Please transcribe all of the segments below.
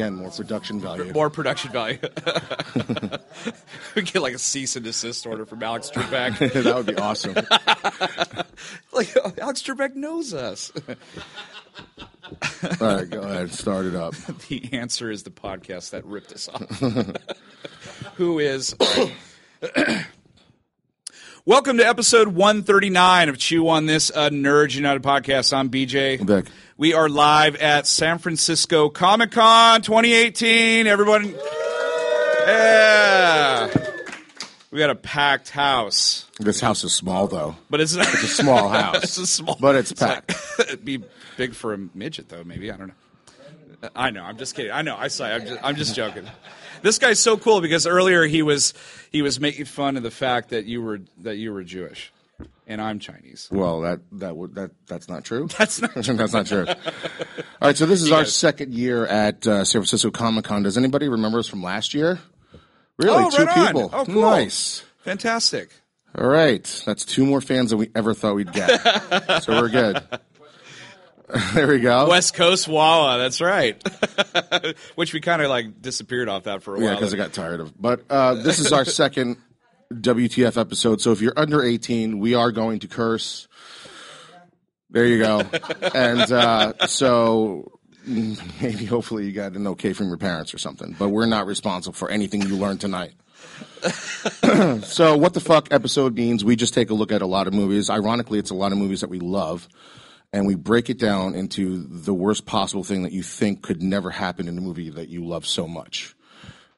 Again, more production value. More production value. we get like a cease and desist order from Alex Trebek. that would be awesome. like uh, Alex Trebek knows us. All right, go ahead. Start it up. the answer is the podcast that ripped us off. Who is? Welcome to episode 139 of Chew on This, a Nerds United podcast. I'm BJ. Vic. We are live at San Francisco Comic Con 2018. Everyone, yeah. We got a packed house, This house is small, though. but it's, It's a small house. it's a small, But it's packed. it'd be big for a midget, though. Maybe I don't know. I know. I'm just kidding. I know. I say. I'm just, I'm just joking. This guy's so cool because earlier he was he was making fun of the fact that you were that you were Jewish, and I'm Chinese. Well, that that would that that's not true. That's not that's not true. All right, so this is our second year at uh, San Francisco Comic Con. Does anybody remember us from last year? Really, Oh, two right people. Oh, cool. Nice. fantastic. All right, that's two more fans than we ever thought we'd get. so we're good. there we go. West Coast Walla. That's right. Which we kind of like disappeared off that for a Yeah, while. because I got tired of. But uh, this is our second WTF episode. So if you're under 18, we are going to curse. There you go. and uh, so maybe, hopefully, you got an okay from your parents or something. But we're not responsible for anything you learned tonight. so what the fuck episode means? We just take a look at a lot of movies. Ironically, it's a lot of movies that we love. And we break it down into the worst possible thing that you think could never happen in a movie that you love so much.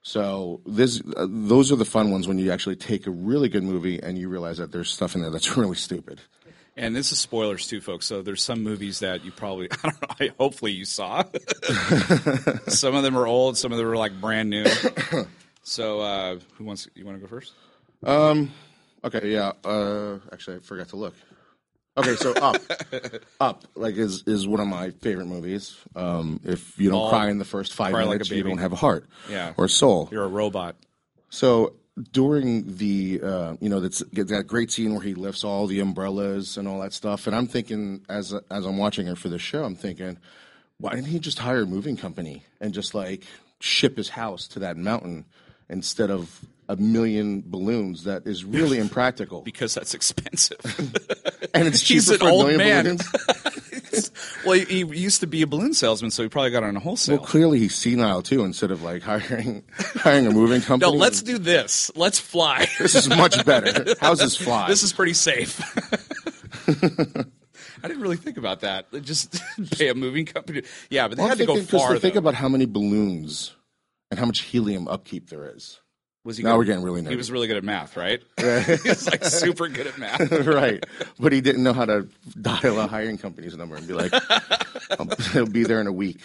So this, uh, those are the fun ones when you actually take a really good movie and you realize that there's stuff in there that's really stupid. And this is spoilers too, folks. So there's some movies that you probably, I don't know, I, hopefully you saw. some of them are old, some of them are like brand new. So uh, who wants? You want to go first? Um. Okay, yeah. Uh, actually, I forgot to look. Okay, so Up, Up, like is is one of my favorite movies. Um, if you don't cry in the first five cry like a minutes, you baby. don't have a heart, Yeah. or soul. You're a robot. So during the, uh, you know, that's that great scene where he lifts all the umbrellas and all that stuff, and I'm thinking as as I'm watching it for the show, I'm thinking, why didn't he just hire a moving company and just like ship his house to that mountain instead of a million balloons? That is really impractical, Because that's expensive. and it's He's cheaper an for a old million man. balloons. well, he, he used to be a balloon salesman, so he probably got on a wholesale. Well, clearly he's senile too. Instead of like hiring hiring a moving company. no, company, let's do this. Let's fly. This is much better. How's this fly? this is pretty safe. I didn't really think about that. Just pay a moving company. Yeah, but they Well, had I'm to go thinking- 'cause far. think though. about how many balloons and how much helium upkeep there is. Was he now we're getting really He was really good at math, right? he was like super good at math. right, but he didn't know how to dial a hiring company's number and be like, "I'll- "He'll be there in a week,"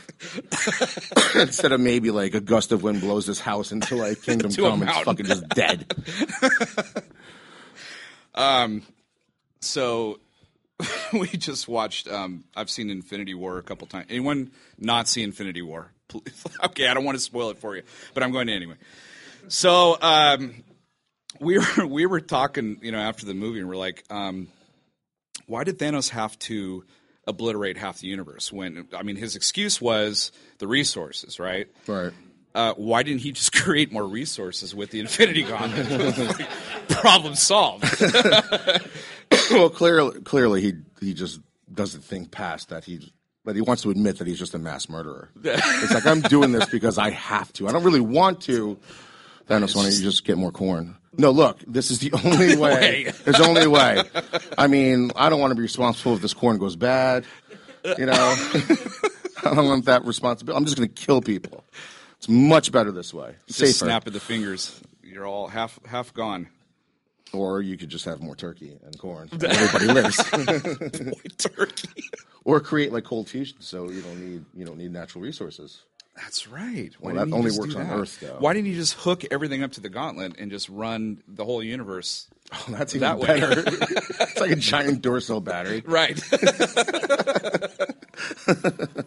instead of maybe like a gust of wind blows this house into like Kingdom Come, it's fucking just dead. um, So we just watched. Um, I've seen Infinity War a couple times. Anyone not see Infinity War? Please. okay, I don't want to spoil it for you, but I'm going to anyway. So um, we were we were talking, you know, after the movie, and we're like, um, why did Thanos have to obliterate half the universe? When I mean, his excuse was the resources, right? Right. uh, why didn't he just create more resources with the Infinity Gauntlet? Problem solved. Well, clearly, clearly he he just doesn't think past that he. But he wants to admit that he's just a mass murderer. it's like I'm doing this because I have to. I don't really want to. Thanos, don't you just get more corn? No, look, this is the only way. way. There's only a way. I mean, I don't want to be responsible if this corn goes bad. You know, I don't want that responsibility. I'm just going to kill people. It's much better this way. Just Safer. snap of the fingers. You're all half half gone. Or you could just have more turkey and corn. And everybody lives. Boy, turkey. or create like cold fusion, so you don't need you don't need natural resources. That's right. Why Well, that only works on that? Earth, though. Why didn't you just hook everything up to the gauntlet and just run the whole universe? Oh, that's even That better. it's like a giant Duracell battery. Right.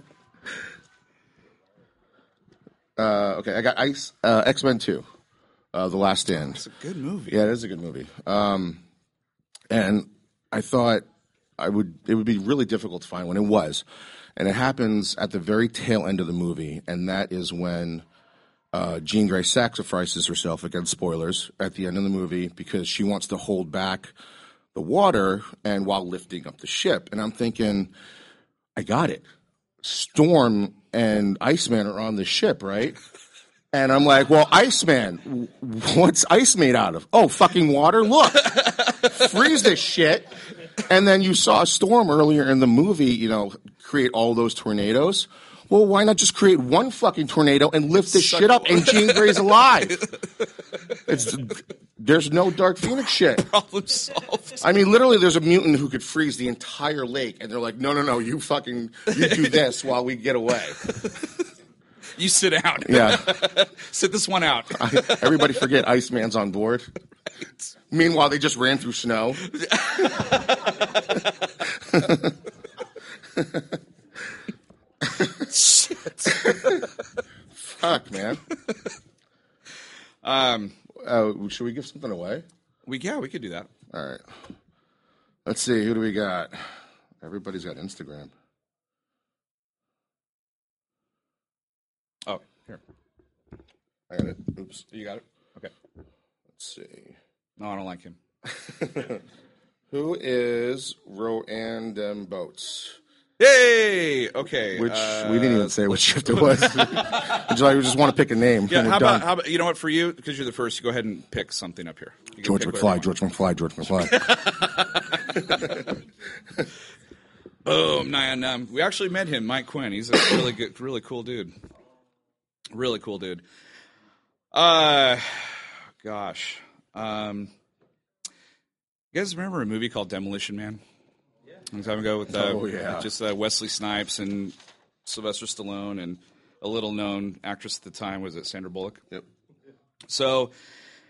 Uh, okay, I got Ice uh, X Men Two, uh, The Last Stand. it's a good movie. Yeah, it is a good movie. Um, and I thought I would it would be really difficult to find one. It was, and it happens at the very tail end of the movie, and that is when uh, Jean Grey sacrifices herself against Spoilers at the end of the movie because she wants to hold back the water and while lifting up the ship. And I'm thinking, I got it. Storm and Iceman are on the ship, right? And I'm like, well, Iceman, what's ice made out of? Oh, fucking water. Look, freeze this shit. And then you saw a Storm earlier in the movie, you know, create all those tornadoes. Well, why not just create one fucking tornado and lift this shit up and Jean Grey's alive? It's, there's no Dark Phoenix shit. Problem solved. I mean, literally, there's a mutant who could freeze the entire lake, and they're like, no, no, no, you fucking, you do this while we get away. You sit down. Yeah. sit this one out. Everybody forget Iceman's on board. Meanwhile, they just ran through snow. Shit. Fuck, man. Um, Uh, should we give something away? we yeah, we could do that. All right. Let's see. Who do we got? Everybody's got Instagram. Oh, here. I got it. Oops. You got it. Okay. Let's see. No, I don't like him. Who is Roandem Boats? Yay! Okay. Which uh, we didn't even say which shift it was. Would you like? We just want to pick a name. Yeah. How about how about you know what? For you, because you're the first, go ahead and pick something up here. George McFly? George McFly. George McFly. Boom. And um, we actually met him, Mike Quinn. He's a really good, really cool dude. Really cool dude. Uh, gosh. Um, you guys remember a movie called Demolition Man? Long time ago with uh, Oh, yeah. just uh, Wesley Snipes and Sylvester Stallone and a little known actress at the time was it Sandra Bullock? yep. So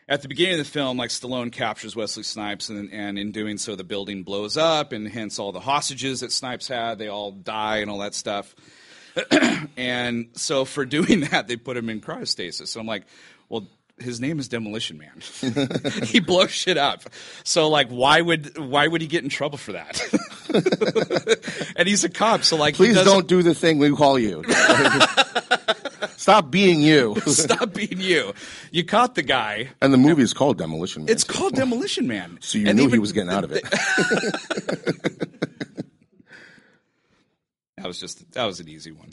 at the beginning of the film, like Stallone captures Wesley Snipes, and, and in doing so, the building blows up, and hence all the hostages that Snipes had, they all die and all that stuff. and so for doing that, they put him in cryostasis. So I'm like, well, his name is Demolition Man. he blows shit up. So like, why would why would he get in trouble for that? and he's a cop, so like, Please don't do the thing we call you. Stop being you. stop being you. You caught the guy. And the movie is called Demolition Man. It's called Demolition Man. so you And knew he was getting out of it. That was just that was an easy one.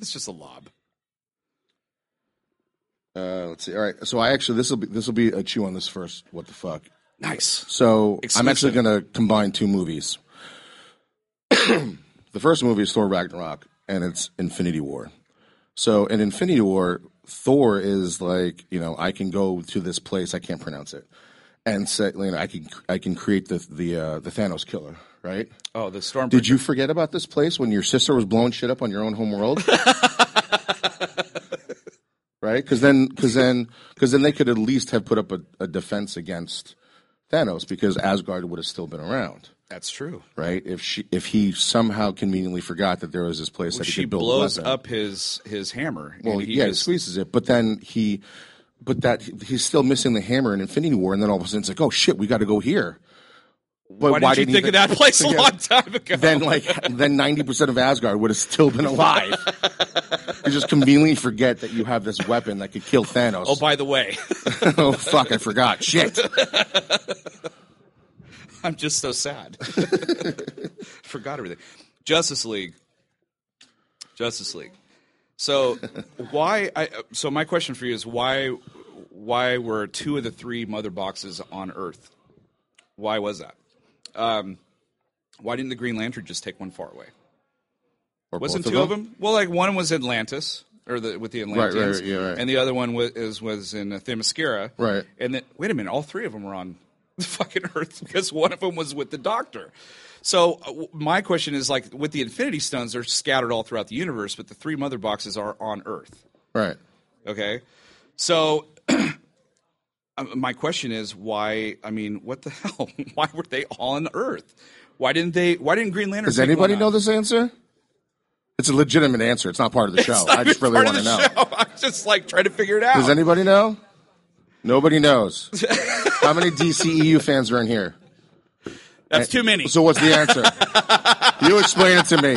It's just a lob. Uh, let's see. All right. So I actually this will be this will be a chew on this first. What the fuck? Nice. So I'm actually going to combine two movies. the first movie is Thor Ragnarok, and it's Infinity War. So in Infinity War, Thor is like, you know, I can go to this place, I can't pronounce it, and say, you know, I can I can create the the uh, the Thanos killer, right? Oh, the storm. Did you forget about this place when your sister was blowing shit up on your own home world? right? Because then, because then, because then they could at least have put up a, a defense against Thanos because Asgard would have still been around, That's true. right? If she, if he somehow conveniently forgot that there was this place that he She could build blows up his his hammer. Well, and he yeah, he squeezes it, but then he, but that he's still missing the hammer in Infinity War, and then all of a sudden it's like, oh shit, we got to go here. But why, did you think he of that place a Yeah. long time ago? then like then ninety percent of Asgard would have still been alive. you just conveniently forget that you have this weapon that could kill Thanos. oh, by the way, oh fuck, I forgot. Shit. I'm just so sad. Forgot everything. Justice League. Justice League. So why? I, so my question for you is why? Why were two of the three mother boxes on Earth? Why was that? Um, why didn't the Green Lantern just take one far away? Or Wasn't both two of them? Well, like one was Atlantis, or the with the right, Atlanteans, yeah, right. and the other one was is, was in uh, Themyscira, Right. And then wait a minute, all three of them were on the fucking Earth because one of them was with the Doctor. So uh, w- my question is like, with the Infinity Stones, they're scattered all throughout the universe, but the three mother boxes are on Earth. Right. Okay, so. uh, My question is why? I mean, what the hell? Why were they all on Earth? Why didn't they? Why didn't Green Lantern? Does anybody know this answer? It's a legitimate answer. It's not part of the show. I just really want to know. show. I'm just like trying to figure it out. Does anybody know? Nobody knows. How many DCEU fans are in here? That's too many. So what's the answer? you explain it to me.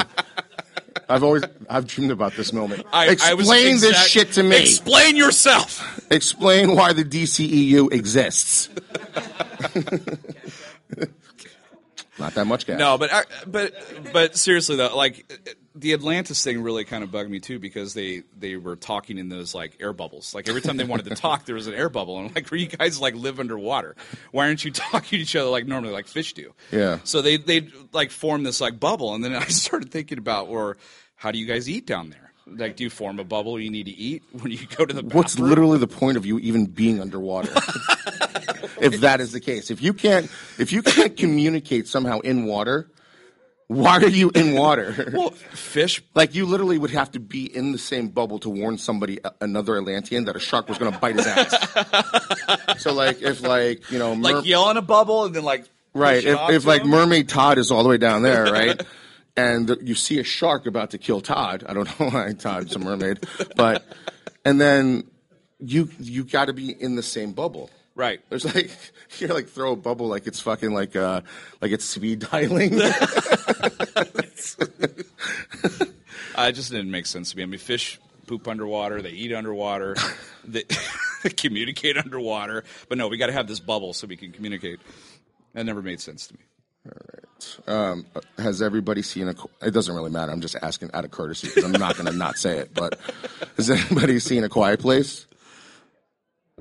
I've always I've dreamed about this moment. I, explain I was this shit to me. Explain yourself. explain why the DCEU exists. Not that much gas. No, but I, but but seriously though, like the Atlantis thing really kind of bugged me too because they they were talking in those like air bubbles. Like every time they wanted to talk, there was an air bubble, and I'm like, where you guys like live underwater? Why aren't you talking to each other like normally, like fish do? Yeah. So they they like form this like bubble, and then I started thinking about, or how do you guys eat down there? Like, do you form a bubble you need to eat when you go to the bathroom? What's literally the point of you even being underwater? if that is the case, if you can't, if you can't communicate somehow in water, why are you in water? well, fish like you literally would have to be in the same bubble to warn somebody, another Atlantean, that a shark was going to bite his ass. so like, if like you know, mer- like yell in a bubble and then like right, if, if like them? Mermaid Todd is all the way down there, right? and the, you see a shark about to kill Todd. I don't know why Todd's a mermaid, but and then you you got to be in the same bubble. right. There's like you're like throw a bubble like it's fucking like uh like it's speed dialing. Uh, it just didn't make sense to me. I mean, fish poop underwater, they eat underwater, they, communicate underwater. But no, we got to have this bubble so we can communicate. That never made sense to me. um, has everybody seen a? It doesn't really matter. I'm just asking out of courtesy because I'm not going to not say it. But has anybody seen a Quiet Place?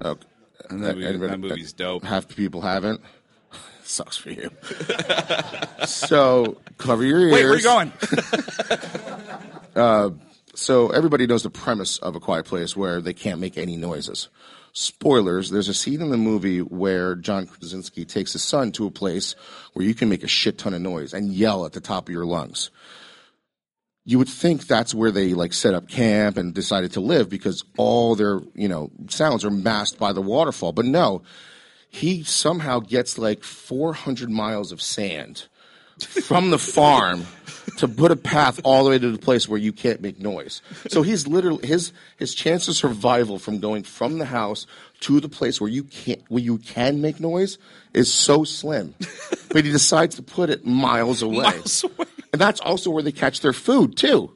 Okay. That, movie, that movie's dope. Half the people haven't. Sucks for you. so cover your ears. Wait, where are you going? Uh, so everybody knows the premise of A Quiet Place where they can't make any noises. Spoilers, there's a scene in the movie where John Krasinski takes his son to a place where you can make a shit ton of noise and yell at the top of your lungs. You would think that's where they like set up camp and decided to live because all their, you know, sounds are masked by the waterfall. But no, he somehow gets like 400 miles of sand from the farm to put a path all the way to the place where you can't make noise. So he's literally his his chance of survival from going from the house to the place where you can't where you can make noise is so slim. but he decides to put it miles away. Miles away. And that's also where they catch their food too.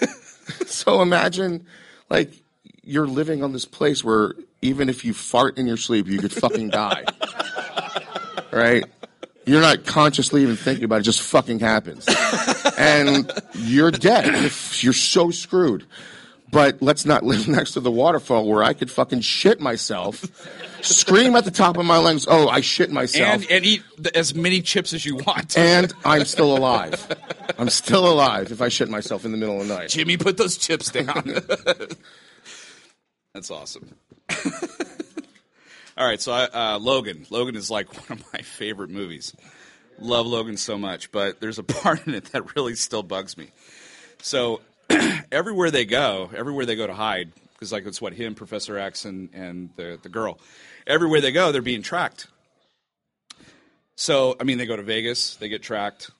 so imagine like you're living on this place where even if you fart in your sleep, you could fucking die. right? You're not consciously even thinking about it, it just fucking happens. and you're dead. You're so screwed. But let's not live next to the waterfall where I could fucking shit myself, scream at the top of my lungs, oh, I shit myself and and eat as many chips as you want. and I'm still alive. I'm still alive if I shit myself in the middle of the night. Jimmy, put those chips down. That's awesome. All right, so I, uh, Logan. Logan is like one of my favorite movies. Love Logan so much, but there's a part in it that really still bugs me. So everywhere they go, everywhere they go to hide, because like it's what him, Professor X, and and the the girl, everywhere they go, they're being tracked. So I mean, they go to Vegas, they get tracked.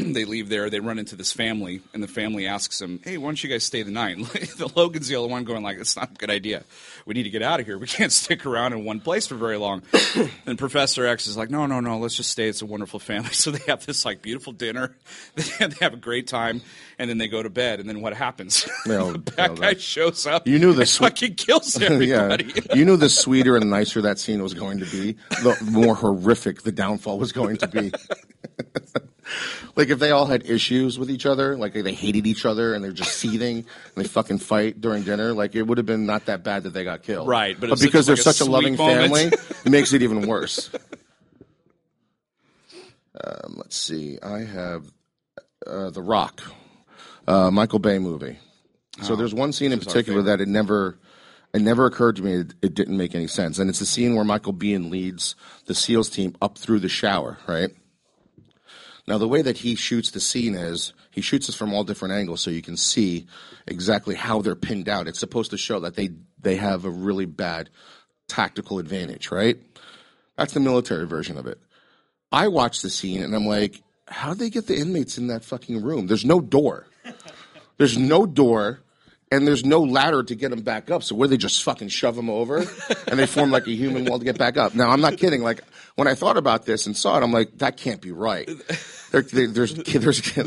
they leave there, they run into this family, and the family asks them, "Hey, why don't you guys stay the night?" the Logan's the only one going like, "It's not a good idea. We need to get out of here. We can't stick around in one place for very long." and Professor X is like, "No, no, no. Let's just stay. It's a wonderful family." So they have this like beautiful dinner. They have, a great time, and then they go to bed. And then what happens? No, the bad no, guy that- shows up. You knew the sw- fucking kills yeah, everybody. you knew the sweeter and nicer that scene was going to be, the more horrific the downfall was going to be. Like if they all had issues with each other, like they hated each other and they're just seething and they fucking fight during dinner, like it would have been not that bad that they got killed. Right, but but, because they're like such a sweet loving moment. family, it makes it even worse. Um, let's see. I have uh, The Rock, uh, Michael Bay movie. So there's one scene in Oh, particular that it never, it never occurred to me it, it didn't make any sense, and it's the scene where Michael Biehn leads the SEALs team up through the shower. Right. Now the way that he shoots the scene is he shoots us from all different angles, so you can see exactly how they're pinned out. It's supposed to show that they they have a really bad tactical advantage, right? That's the military version of it. I watch the scene and I'm like, how would they get the inmates in that fucking room? There's no door. There's no door. And there's no ladder to get them back up. So where they just fucking shove them over, and they form like a human wall to get back up. Now I'm not kidding. Like when I thought about this and saw it, I'm like, that can't be right. There, there, there's, there's,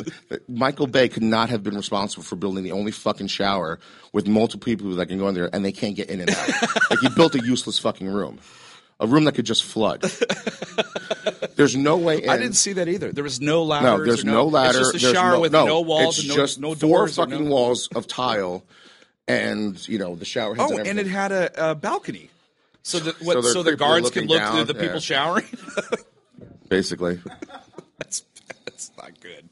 Michael Bay could not have been responsible for building the only fucking shower with multiple people that can go in there and they can't get in and out. like he built a useless fucking room, a room that could just flood. There's no way. In. I didn't see that either. There was no ladder. No, there's or no, ladder. It's just a shower no, with no, no walls It's and no, just no four fucking no- walls of tile, and you know the shower heads. Oh, and, and it had a, a balcony. So, the, what, they're so, the guards can look through the people yeah. showering. basically. that's that's not good.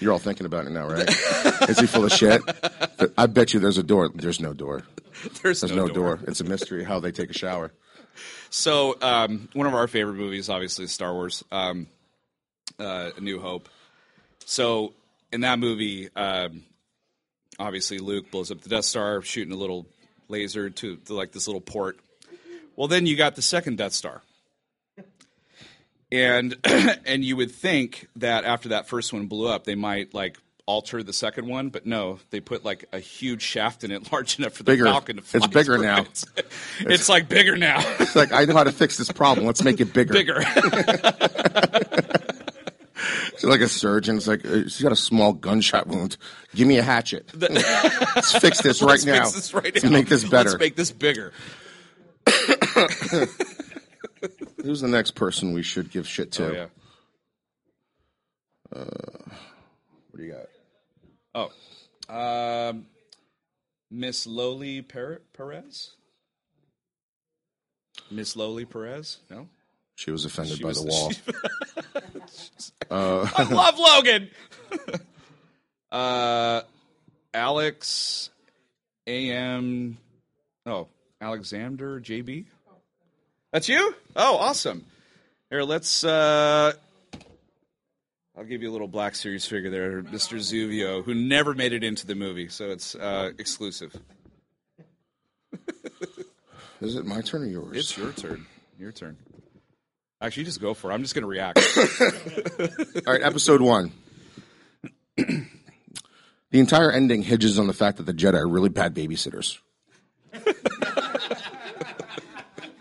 You're all thinking about it now, right? Is he full of shit? I bet you there's a door. There's no door. There's, There's no, door. It's a mystery how they take a shower. So um, one of our favorite movies, obviously, is Star Wars, um, uh, A New Hope. So in that movie, um, obviously Luke blows up the Death Star, shooting a little laser to, to like this little port. Well, then you got the second Death Star, and and you would think that after that first one blew up, they might like alter the second one, but no, they put like a huge shaft in it, large enough for the Bigger. Falcon to fly. It's bigger now. it. It's like bigger now, It's like I know how to fix this problem. Let's make it bigger. bigger. It's like a surgeon. It's like uh, she's got a small gunshot wound. Give me a hatchet. Let's fix this right Let's now. fix this right Let's now. make this better. Let's make this bigger. Who's the next person we should give shit to? Oh yeah. What do you got? Oh, um, Miss Loli Per- Perez. Miss Loli Perez. No. She was offended She by was- the wall. I love Logan. uh, Alex, A.M. Oh, Alexander JB. That's you? Oh, awesome. Here, let's. Uh, I'll give you a little Black Series figure there, Mr. Zuvio, who never made it into the movie, so it's uh, exclusive. Is it my turn or yours? It's your turn. Your turn. Actually, just go for it. I'm just going to react. All right, episode one. the entire ending hinges on the fact that the Jedi are really bad babysitters.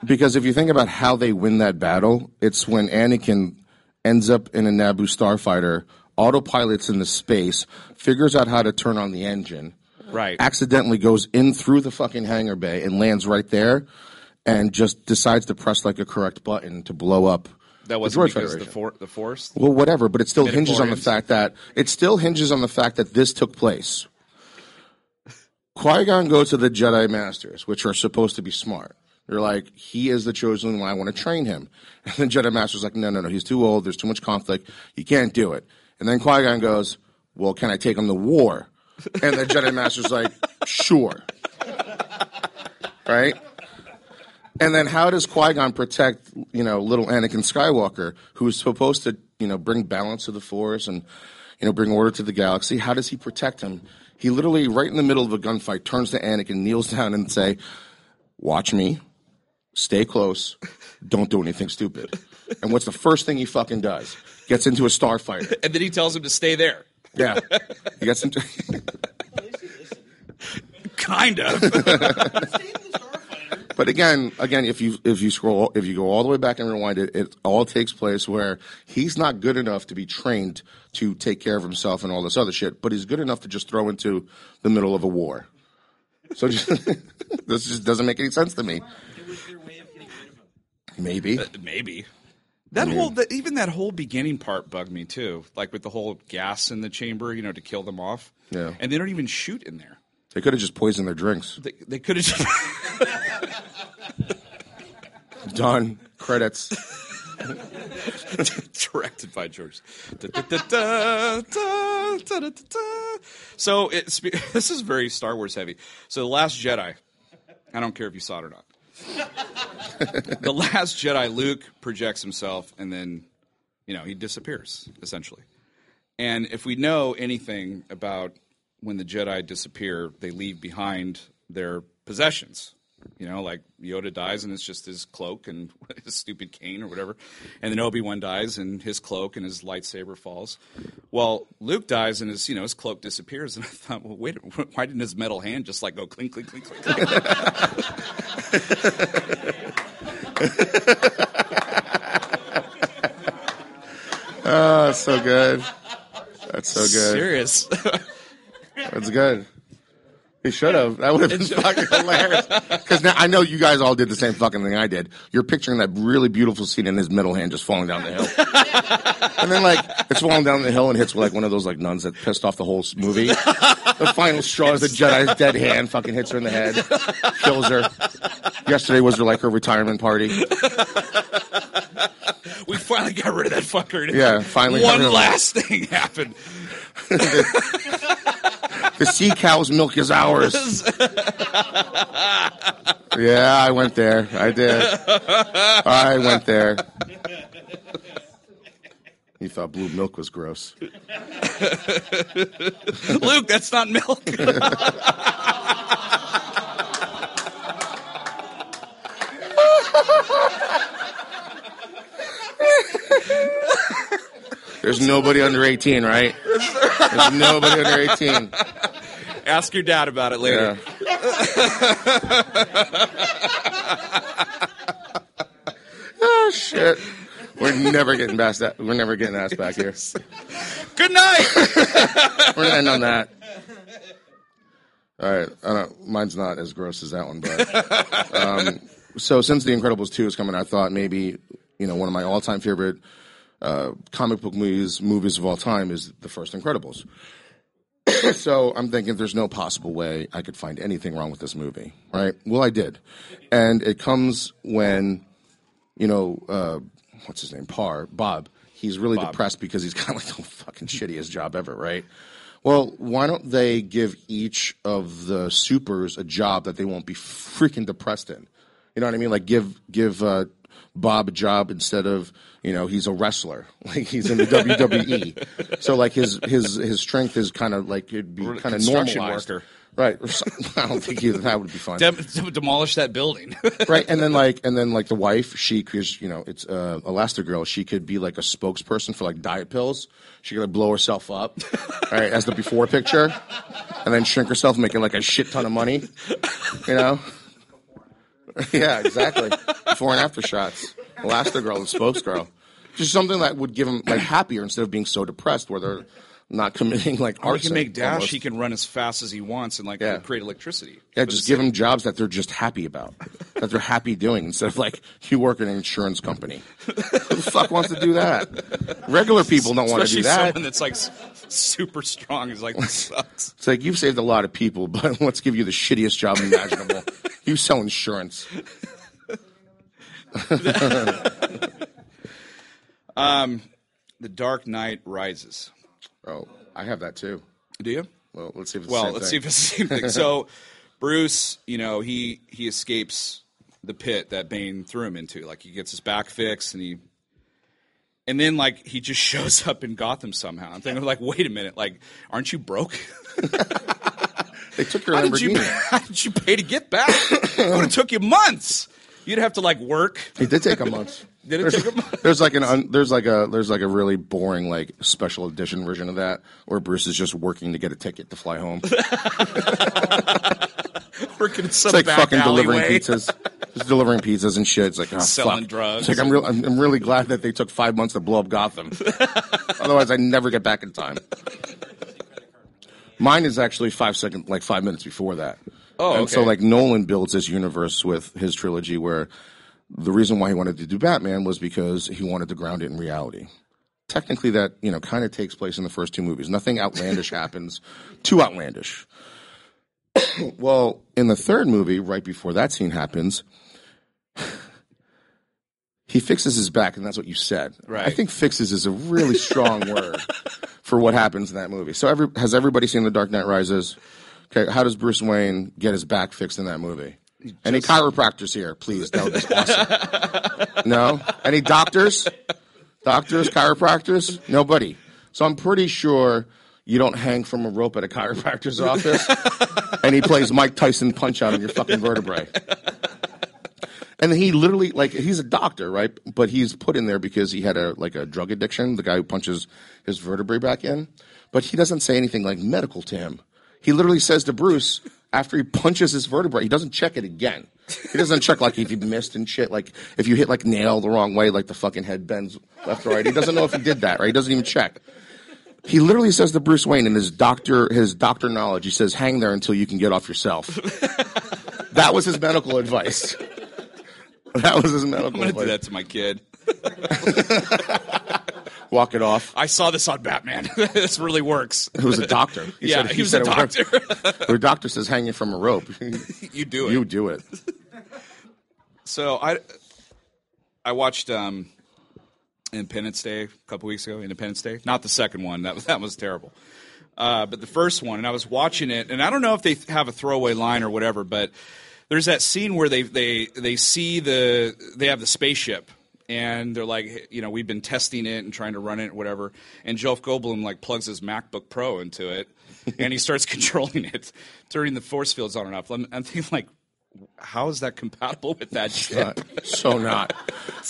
because if you think about how they win that battle, it's when Anakin ends up in a Naboo starfighter, autopilots into space, figures out how to turn on the engine, right. accidentally goes in through the fucking hangar bay and lands right there, and just decides to press like a correct button to blow up. That wasn't Droid because the, for- the Force. Well, whatever, but it still hinges on the fact that it still hinges on the fact that this took place. Qui Gon goes to the Jedi Masters, which are supposed to be smart. They're like, he is the chosen one. I want to train him. And the Jedi Master's like, no, no, no. He's too old. There's too much conflict. He can't do it. And then Qui Gon goes, well, can I take him to war? And the Jedi Master's like, sure. Right? And then how does Qui Gon protect, you know, little Anakin Skywalker, who's supposed to, you know, bring balance to the Force and, you know, bring order to the galaxy? How does he protect him? He literally, right in the middle of a gunfight, turns to Anakin, kneels down, and say, "Watch me, stay close, don't do anything stupid." And what's the first thing he fucking does? Gets into a starfighter. And then he tells him to stay there. Yeah, he gets into. Kind of. But again, again, if you if you scroll, if you go all the way back and rewind it, it all takes place where he's not good enough to be trained to take care of himself and all this other shit, but he's good enough to just throw into the middle of a war. So just, this just doesn't make any sense to me. It was their way of getting rid of him. Maybe uh, Maybe. That whole, that, even that whole beginning part bugged me too. Like with the whole gas in the chamber, you know, to kill them off. Yeah. And they don't even shoot in there. they could have just poisoned their drinks. They, they could have just. Done. Credits. directed by George. Da, da, da, da, da, da, da, da. So it's this is very Star Wars heavy. So the Last Jedi. I don't care if you saw it or not. The Last Jedi, Luke projects himself, and then you know he disappears essentially. And if we know anything about when the Jedi disappear, they leave behind their possessions, You know, like Yoda dies and it's just his cloak and his stupid cane or whatever. And then Obi Wan dies and his cloak and his lightsaber falls. Well, Luke dies and his you know his cloak disappears. And I thought, well, wait, why didn't his metal hand just like go clink clink clink clink? clink? Oh, ah, that's so good. That's so good. Serious. That's good. He should have. That would have been fucking hilarious. Because now I know you guys all did the same fucking thing I did. You're picturing that really beautiful scene in his middle hand just falling down the hill, and then like it's falling down the hill and hits like one of those like nuns that pissed off the whole movie. The final straw is the Jedi's dead hand fucking hits her in the head, kills her. Yesterday was her like her retirement party. we finally got rid of that fucker. Yeah, finally got One rid of him. last thing happened. The sea cow's milk is ours. Yeah, I went there. I did. I went there. You thought blue milk was gross. Luke, that's not milk. There's nobody under 18, right? There's nobody under 18. Ask your dad about it later. Yeah. oh shit. We're never getting past that. We're never getting asked back here. Good night. We're gonna end on that. All right. I don't, mine's not as gross as that one, but um, so since The Incredibles two is coming, I thought maybe you know one of my all time favorite uh, comic book movies movies of all time is the first Incredibles. so I'm thinking there's no possible way I could find anything wrong with this movie, right? Well, I did, and it comes when you know uh, what's his name, Parr Bob. He's really depressed because he's got like the fucking shittiest job ever, right? Well, why don't they give each of the supers a job that they won't be freaking depressed in? You know what I mean? Like give give uh, Bob a job instead of you know he's a wrestler, like he's in the WWE. So like his his his strength is kind of like it'd be kind of normalized. worker. Right. I don't think either that would be fun Dem- demolish that building. right and then like and then like the wife she because you know it's uh elastigirl she could be like a spokesperson for like diet pills she could like blow herself up right as the before picture and then shrink herself making like a shit ton of money you know yeah exactly before and after shots elastigirl and spokesgirl just something that would give them like happier instead of being so depressed where they're not committing like Or he can make dash. almost. He can run as fast as he wants and like Yeah. create electricity. Yeah, just give them jobs that they're just happy about, that they're happy doing, instead of like you work in an insurance company. Who the fuck wants to do that? Regular people don't want to do that. someone that's like super strong is like this sucks. It's like you've saved a lot of people, but let's give you the shittiest job imaginable. you sell insurance. Um, the Dark Knight Rises. Oh, I have that too. Do you? Well, let's see if it's Well, the same let's thing. see if it's the same thing. So, Bruce, you know, he he escapes the pit that Bane threw him into. Like he gets his back fixed, and he, and then like he just shows up in Gotham somehow. I'm thinking like, wait a minute, like, aren't you broke? They took your How did you Lamborghini. how did you pay to get back? it would have took you months. You'd have to like work. It did take a month. Did it there's, take a month? there's like an un, there's like a there's like a really boring like special edition version of that where Bruce is just working to get a ticket to fly home. Working in some It's like fucking delivering alleyway. pizzas, just delivering pizzas and shit. It's like oh, Selling fuck. drugs. It's like I'm real. I'm, I'm really glad that they took five months to blow up Gotham. Otherwise, I never get back in time. Mine is actually five second, like five minutes before that. Oh, and so like Nolan builds this universe with his trilogy where the reason why he wanted to do Batman was because he wanted to ground it in reality. Technically, that you know kind of takes place in the first two movies. Nothing outlandish happens. Too outlandish. well, in the third movie, right before that scene happens, he fixes his back, and that's what you said. Right. I think "fixes" is a really strong word for what happens in that movie. So, every, has everybody seen The Dark Knight Rises? Okay, how does Bruce Wayne get his back fixed in that movie? Any chiropractors here, please? That would be awesome. no? Any doctors? Doctors, chiropractors? Nobody. So I'm pretty sure you don't hang from a rope at a chiropractor's office and he plays Mike Tyson punch out on your fucking vertebrae. And he literally like he's a doctor, right? But he's put in there because he had a like a drug addiction. The guy who punches his vertebrae back in, but he doesn't say anything like medical to him. He literally says to Bruce after he punches his vertebrae, he doesn't check it again. He doesn't check like if he missed and shit. Like if you hit like nail the wrong way, like the fucking head bends left or right. He doesn't know if he did that, right? He doesn't even check. He literally says to Bruce Wayne in his doctor his doctor knowledge, he says, "Hang there until you can get off yourself." that was his medical advice. That was his medical I'm gonna advice. do that to my kid. Walk it off. I saw this on Batman. this really works. It was a doctor. He yeah, said- he, was said a doctor. The doctor says hanging from a rope. you do it. you do it. So I I watched um, Independence Day a couple weeks ago. Independence Day, not the second one. That was that was terrible. Uh, but the first one, and I was watching it, and I don't know if they have a throwaway line or whatever, but there's that scene where they they they see the they have the spaceship. And they're like, you know, we've been testing it and trying to run it, whatever. And Jeff Goldblum like plugs his MacBook Pro into it, and he starts controlling it, turning the force fields on and off. I'm, I'm thinking like, how is that compatible with that chip? Uh, so not.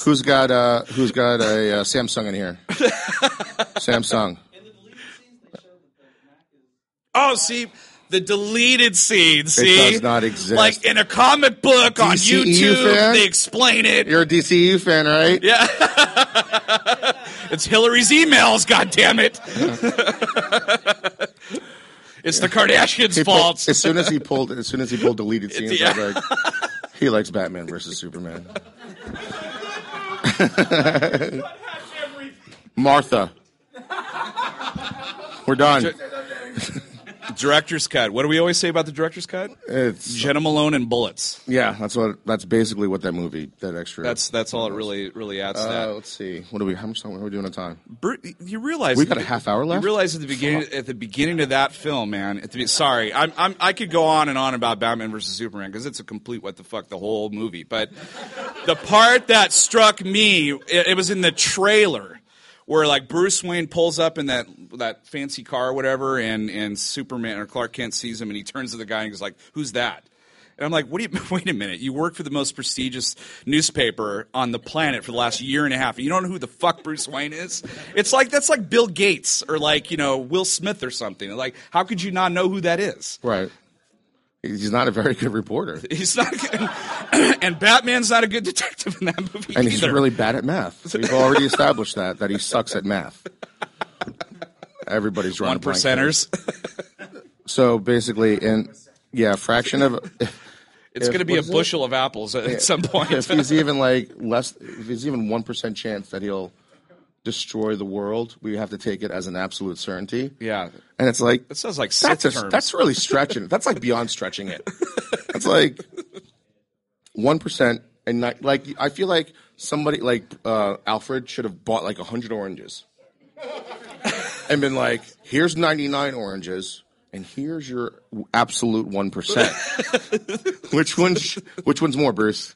Who's got uh who's got a uh, Samsung in here? Samsung. In the deleted scenes, they show that the Mac is. Oh, see, the deleted scene. See, does not exist. Like in a comic book on YouTube, fan? they explain it. You're a DCU fan, right? Yeah. it's Hillary's emails. God damn it! it's the Kardashians' He pulled- fault. as soon as he pulled as soon as he pulled deleted scenes, I was like, he likes Batman versus Superman. Martha. We're done. Director's cut. What do we always say about the director's cut? It's Jena Malone and bullets. yeah, that's what that's basically what that movie that extra. That's that's all it really really adds to Uh, that. let's see. What do we? How much time? What are we doing on time? Bru- you realize We got a half hour left? You realize at the beginning at the beginning of that film, man. At the be- sorry, I'm, I'm I could go on and on about Batman versus Superman because it's a complete what the fuck the whole movie. But the part that struck me, it, it was in the trailer where like Bruce Wayne pulls up in that that fancy car or whatever, and and Superman or Clark Kent sees him and he turns to the guy and he's like, "Who's that?" And I'm like, what do you, wait a minute. You work for the most prestigious newspaper on the planet for the last year and a half. And you don't know who the fuck Bruce Wayne is? It's like, that's like Bill Gates or like, you know, Will Smith or something. Like, how could you not know who that is? Right. He's not a very good reporter, He's not, and Batman's not a good detective in that movie and he's either. really bad at math. We've already established that that he sucks at math. Everybody's drawing one percenters. So basically, in yeah, fraction of It's going to be a is it? bushel of apples at some point. if he's even like less, if he's even one percent chance that he'll destroy the world, we have to take it as an absolute certainty. yeah. And it's like That sounds like that's a, that's really stretching. That's like beyond stretching it. That's like one percent, and not, like I feel like somebody like uh, Alfred should have bought like hundred oranges and been like, "Here's ninety nine oranges." And here's your absolute one percent. which one's which one's more, Bruce?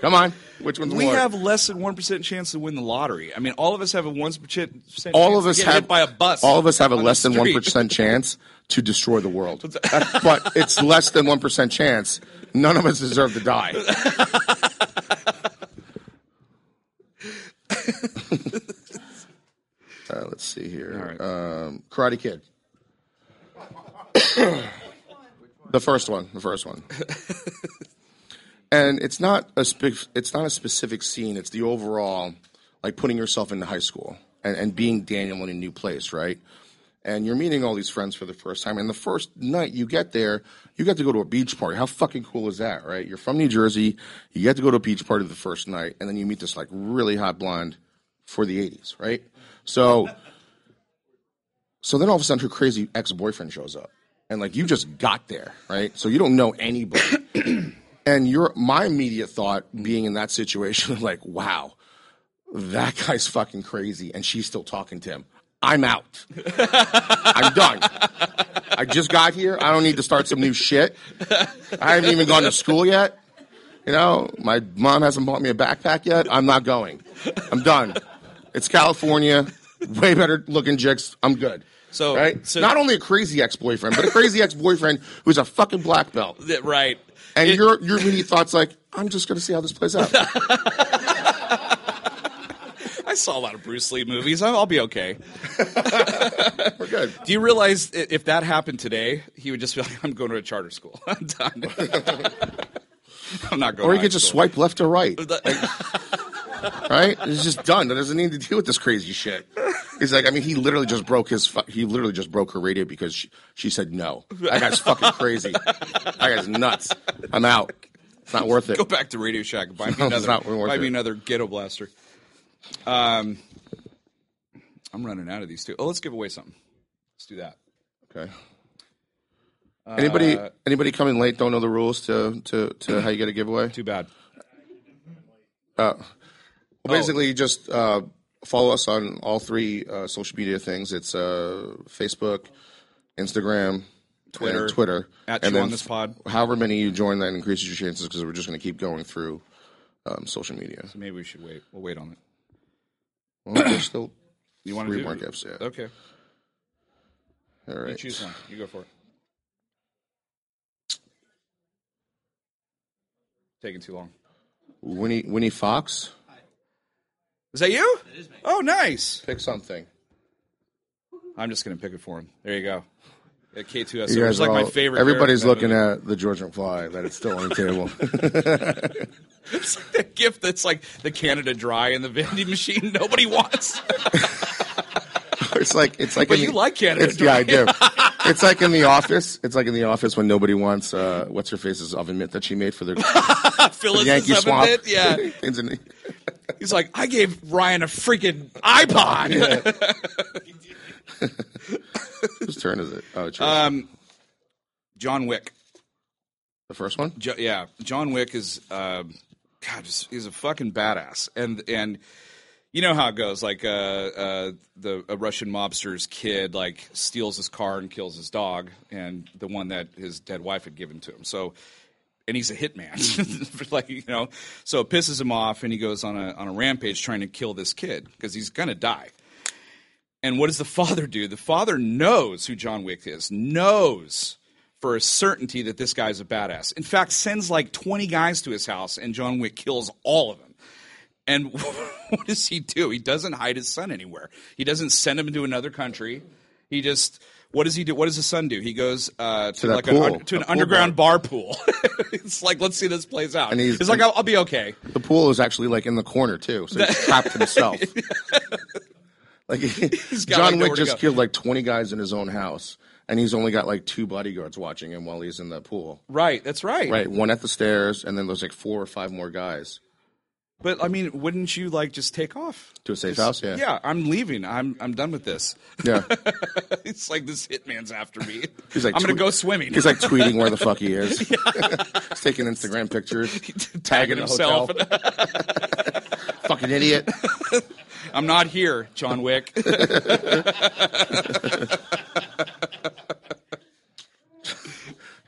Come on, which one's we more? We have less than one percent chance to win the lottery. I mean, all of us have a one percent. all of us have hit by a bus. All of us have a less than one chance to destroy the world. But it's less than one percent chance. None of us deserve to die. Uh, let's see here. right. Um, Karate Kid. the first one. The first one. and it's not a spe- it's not a specific scene. It's the overall, like putting yourself into high school and, and being Daniel in a new place, right? And you're meeting all these friends for the first time. And the first night you get there, you get to go to a beach party. How fucking cool is that, right? You're from New Jersey. You get to go to a beach party the first night, and then you meet this like really hot blonde for the 80s, right? So, so then all of a sudden her crazy ex boyfriend shows up, and like you just got there, right? So you don't know anybody. And your my immediate thought being in that situation, like, wow, that guy's fucking crazy, and she's still talking to him. I'm out. I'm done. I just got here. I don't need to start some new shit. I haven't even gone to school yet. You know, my mom hasn't bought me a backpack yet. I'm not going. I'm done. It's California. Way better looking chicks. I'm good. So- right? so- not only a crazy ex boyfriend, but a crazy ex boyfriend who's a fucking black belt. Right. and your your immediate thoughts like, I'm just going to see how this plays out. I saw a lot of Bruce Lee movies. I'll, I'll be okay. We're good. Do you realize i- if that happened today, he would just be like, "I'm going to a charter school. I'm done. I'm not going." Or to you could just high swipe left or right. school." right? It's just done. It doesn't need to deal with this crazy shit. He's like, I mean, he literally just broke his. Fu- he literally just broke her radio because she, she said no. That guy's fucking crazy. That guy's nuts. I'm out. It's not worth it. Go back to Radio Shack. Buy me No, it's another. not worth buy me it. another ghetto blaster. Um, I'm running out of these two. Oh, let's give away something. Let's do that. Okay. Anybody Uh, anybody coming late don't know the rules to to, to how you get a giveaway? Too bad. Well, basically, you just uh, follow us on all three uh, social media things. It's uh, Facebook, Instagram, Twitter. and Twitter. At and Chew on This Pod. However many you join, that increases your chances because we're just going to keep going through um, social media. So maybe we should wait. We'll wait on it. Well, there's still You want to three do more gifts. Yeah. Okay. All You choose one. You go for it. Taking too long. Winnie Winnie Fox. Is that you? Oh, nice. Pick something. I'm just gonna pick it for him. There you go. Yeah, K2S. You guys like are my favorite. Everybody's looking at the George McFly that it's still on the table. It's like that gift that's like the Canada Dry in the vending machine. Nobody wants. it's like it's like. But you the- like Canada It's, yeah, I do. it's like in the office. It's like in the office when nobody wants uh, what's her face's oven mitt that she made for the Phyllis Yankee swap. It. Yeah. The- He's like, I gave Ryan a freaking iPod. Whose turn is it? Oh, it's yours. Um, John Wick. the first one. Jo- yeah, John Wick is um, God, just, he's a fucking badass, and and you know how it goes. Like uh, uh, the a Russian mobster's kid like steals his car and kills his dog, and the one that his dead wife had given to him. So. And he's a hitman, like you know, so it pisses him off, and he goes on a on a rampage trying to kill this kid because he's gonna die. And what does the father do? The father knows who John Wick is, knows for a certainty that this guy's a badass. In fact, sends like 20 guys to his house, and John Wick kills all of them. And what does he do? He doesn't hide his son anywhere. He doesn't send him into another country. He just what does he do? What does his son do? He goes uh, to, that like pool, an, to an underground bar, pool. it's like let's see this plays out. And he's- he's like, I'll, I'll be okay. The pool is actually like in the corner too, so he's trapped himself. Like John like, Wick just killed like twenty guys in his own house, and he's only got like two bodyguards watching him while he's in the pool. Right, that's right. Right, one at the stairs, and then there's like four or five more guys But I mean, wouldn't you like just take off? to a safe house. Yeah, Yeah, I'm leaving. I'm I'm done with this. yeah. it's like this hitman's after me. He's like I'm gonna tweet- go swimming. He's like tweeting where the fuck he is. he's taking Instagram pictures, tagging the himself. Fucking idiot. I'm not here, John Wick.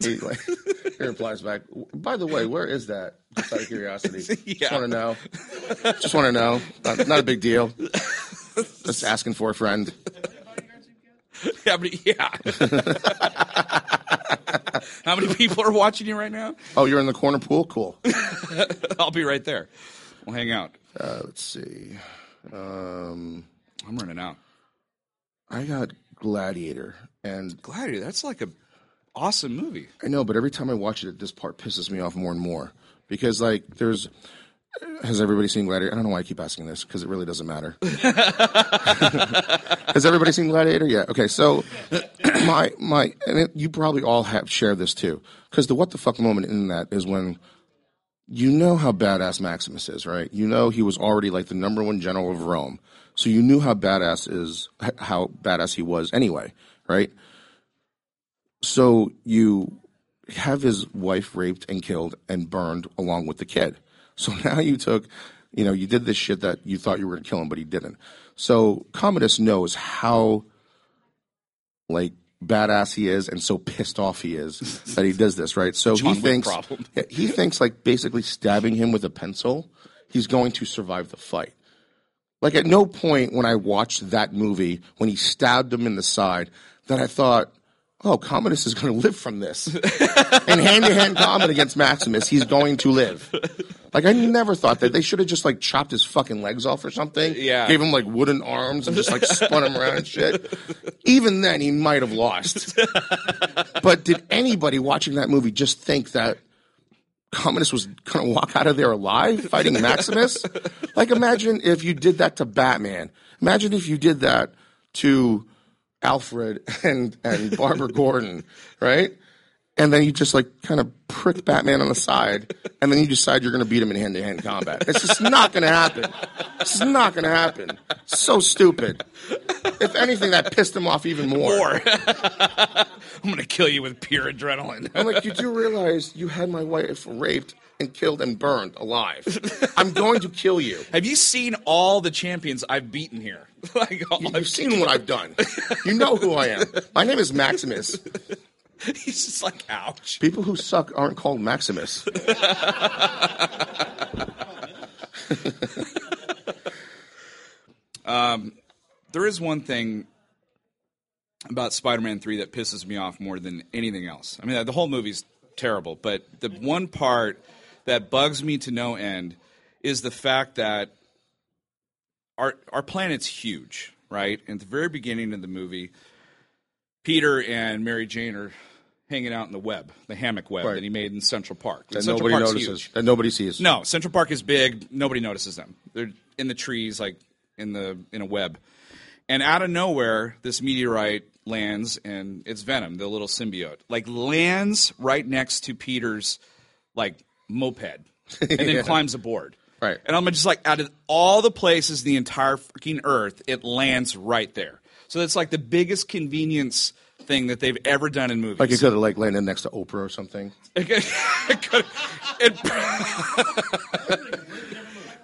He, like, he replies back. By the way, where is that? Just out of curiosity. Just want to know. Just want to know. Not, not a big deal. Just asking for a friend. yeah, but yeah. How many people are watching you right now? Oh, you're in the corner pool. Cool. I'll be right there. We'll hang out. Uh, let's see. Um, I'm running out. I got Gladiator, and Gladiator, that's like a awesome movie. I know, but every time I watch it, this part pisses me off more and more because, like, there's. Has everybody seen Gladiator? I don't know why I keep asking this because it really doesn't matter. Has everybody seen Gladiator? Yeah. Okay. So my my and it, you probably all have shared this too because the what the fuck moment in that is when you know how badass Maximus is, right? You know he was already like the number one general of Rome, so you knew how badass is how badass he was anyway, right? So you have his wife raped and killed and burned along with the kid. So now you took, you know, you did this shit that you thought you were going to kill him, but he didn't. So Commodus knows how, like, badass he is and so pissed off he is that he does this, right? So he thinks, problem. He thinks like basically stabbing him with a pencil, he's going to survive the fight. Like at no point when I watched that movie, when he stabbed him in the side, that I thought, oh, Commodus is going to live from this. In hand to hand combat against Maximus, he's going to live. Like, I never thought that they should have just like chopped his fucking legs off or something. Yeah. Gave him like wooden arms and just like spun him around and shit. Even then, he might have lost. But did anybody watching that movie just think that Commodus was going to walk out of there alive fighting Maximus? like, imagine if you did that to Batman. Imagine if you did that to Alfred and, and Barbara Gordon, right? And then you just like kind of prick Batman on the side, and then you decide you're going to beat him in hand to hand combat. It's just not going to happen. It's just not going to happen. So stupid. If anything, that pissed him off even more. Or I'm gonna kill you with pure adrenaline. I'm like, you do realize you had my wife raped and killed and burned alive. I'm going to kill you. Have you seen all the champions I've beaten here? like all You've I've seen what I've done. You know who I am. My name is Maximus. He's just like, ouch. People who suck aren't called Maximus. Um, there is one thing about Spider-Man Three that pisses me off more than anything else. I mean, the whole movie's terrible, but the one part that bugs me to no end is the fact that our our planet's huge, right? And at the very beginning of the movie, Peter and Mary Jane are hanging out in the web, the hammock web Right. that he made in Central Park. That Central nobody Park's notices. huge. That nobody sees. No, Central Park is big. Nobody notices them. They're in the trees, like in the in a web. And out of nowhere, this meteorite lands, and it's Venom, the little symbiote, like lands right next to Peter's like moped, and then Yeah. climbs aboard. Right. And I'm just like, out of all the places, the entire freaking Earth, it lands right there. So it's like the biggest convenience thing that they've ever done in movies. Like it could have like landed next to Oprah or something. It could- it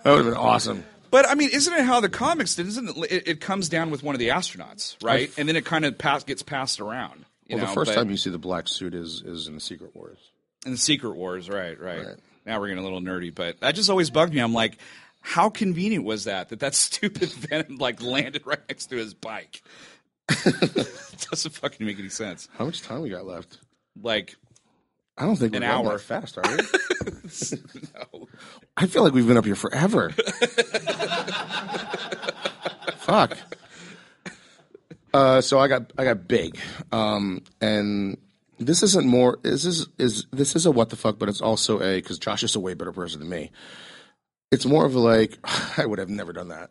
That would have been awesome. But I mean, isn't it how the comics did? Isn't it? It, it comes down with one of the astronauts, right? and then it kind of pass, gets passed around. You Well, know, the first but- time you see the black suit is is in the Secret Wars. in the Secret Wars, right, right? Right. Now we're getting a little nerdy, but that just always bugged me. I'm like, how convenient was that? That that stupid Venom like landed right next to his bike. It doesn't fucking make any sense. How much time we got left? Like, I don't think An we're hour. fast, are we? no. I feel like we've been up here forever. Fuck. Uh, so I got I got big, um, and this isn't more. This is is this is a what the fuck, but it's also a because Josh is a way better person than me. It's more of a like I would have never done that.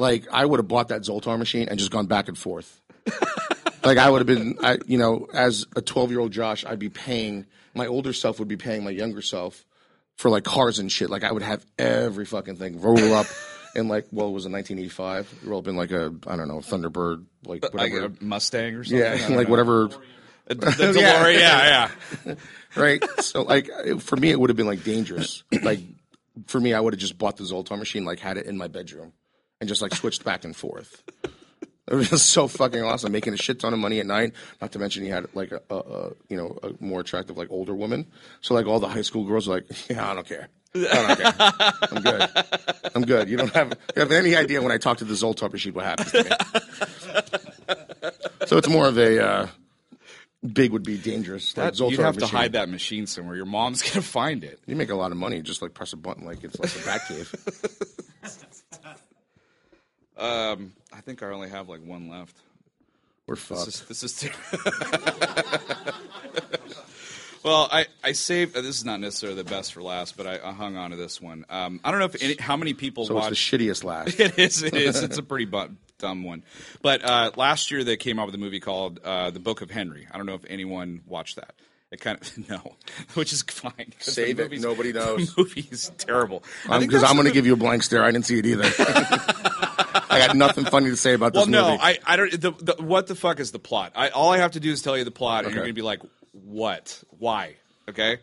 Like I would have bought that Zoltar machine and just gone back and forth. like I would have been, I you know, as a twelve year old Josh, I'd be paying my older self would be paying my younger self for like cars and shit. Like I would have every fucking thing roll up in like well, it was in 1985. Roll up in like a I don't know Thunderbird, like like whatever. a Mustang or something. yeah, like know. whatever. The, the DeLorean, yeah, yeah. Right. so like for me, it would have been like dangerous. like for me, I would have just bought the Zoltar machine, like had it in my bedroom, and just like switched back and forth. It was so fucking awesome, making a shit ton of money at night. Not to mention he had like a, a, a you know a more attractive like older woman. So like all the high school girls were like, yeah, I don't care. I don't care. I'm good. I'm good. You don't have you have any idea when I talk to the Zoltar machine what happens to me. so it's more of a uh, big would be dangerous. Like That, Zoltar you'd have to hide that machine somewhere. Your mom's gonna find it. You make a lot of money. Just like press a button, like it's like a bat cave. Um, I think I only have like one left. We're This fucked. is, this is well, I, I saved. This is not necessarily the best for last, but I, I hung on to this one. Um, I don't know if any, how many people so it's the shittiest last. It is. It is. It's a pretty bu- dumb one. But uh, last year they came out with a movie called uh, The Book of Henry. I don't know if anyone watched that. It kind of no, which is fine. Save it. Nobody knows. The movie is terrible. Because I'm going to give you a blank stare. I didn't see it either. I got nothing funny to say about this movie. Well, no. I, I don't. The, the, what the fuck is the plot? I, all I have to do is tell you the plot, and you're gonna be like, "What? Why?" Okay.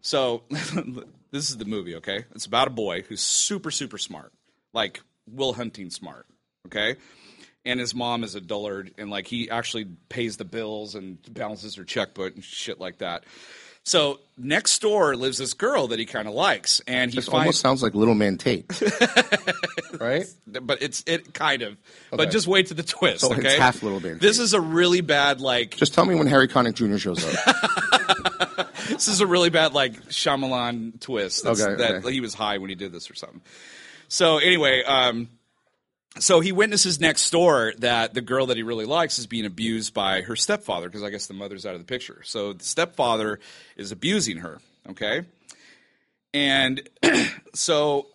So this is the movie. Okay, it's about a boy who's super, super smart, like Will Hunting smart. Okay, and his mom is a dullard, and like he actually pays the bills and balances her checkbook and shit like that. So next door lives this girl that he kind of likes, and he This finds. almost sounds like Little Man Tate, right? but it's it kind of. Okay. But just wait to the twist. So it's okay, half Little Man This Tate. is a really bad like. Just tell me when Harry Connick Jr. shows up. This is a really bad like Shyamalan twist. That's, Okay, that okay. he was high when he did this or something. So anyway, um, so he witnesses next door that the girl that he really likes is being abused by her stepfather because I guess the mother's out of the picture. So the stepfather is abusing her. Okay, and so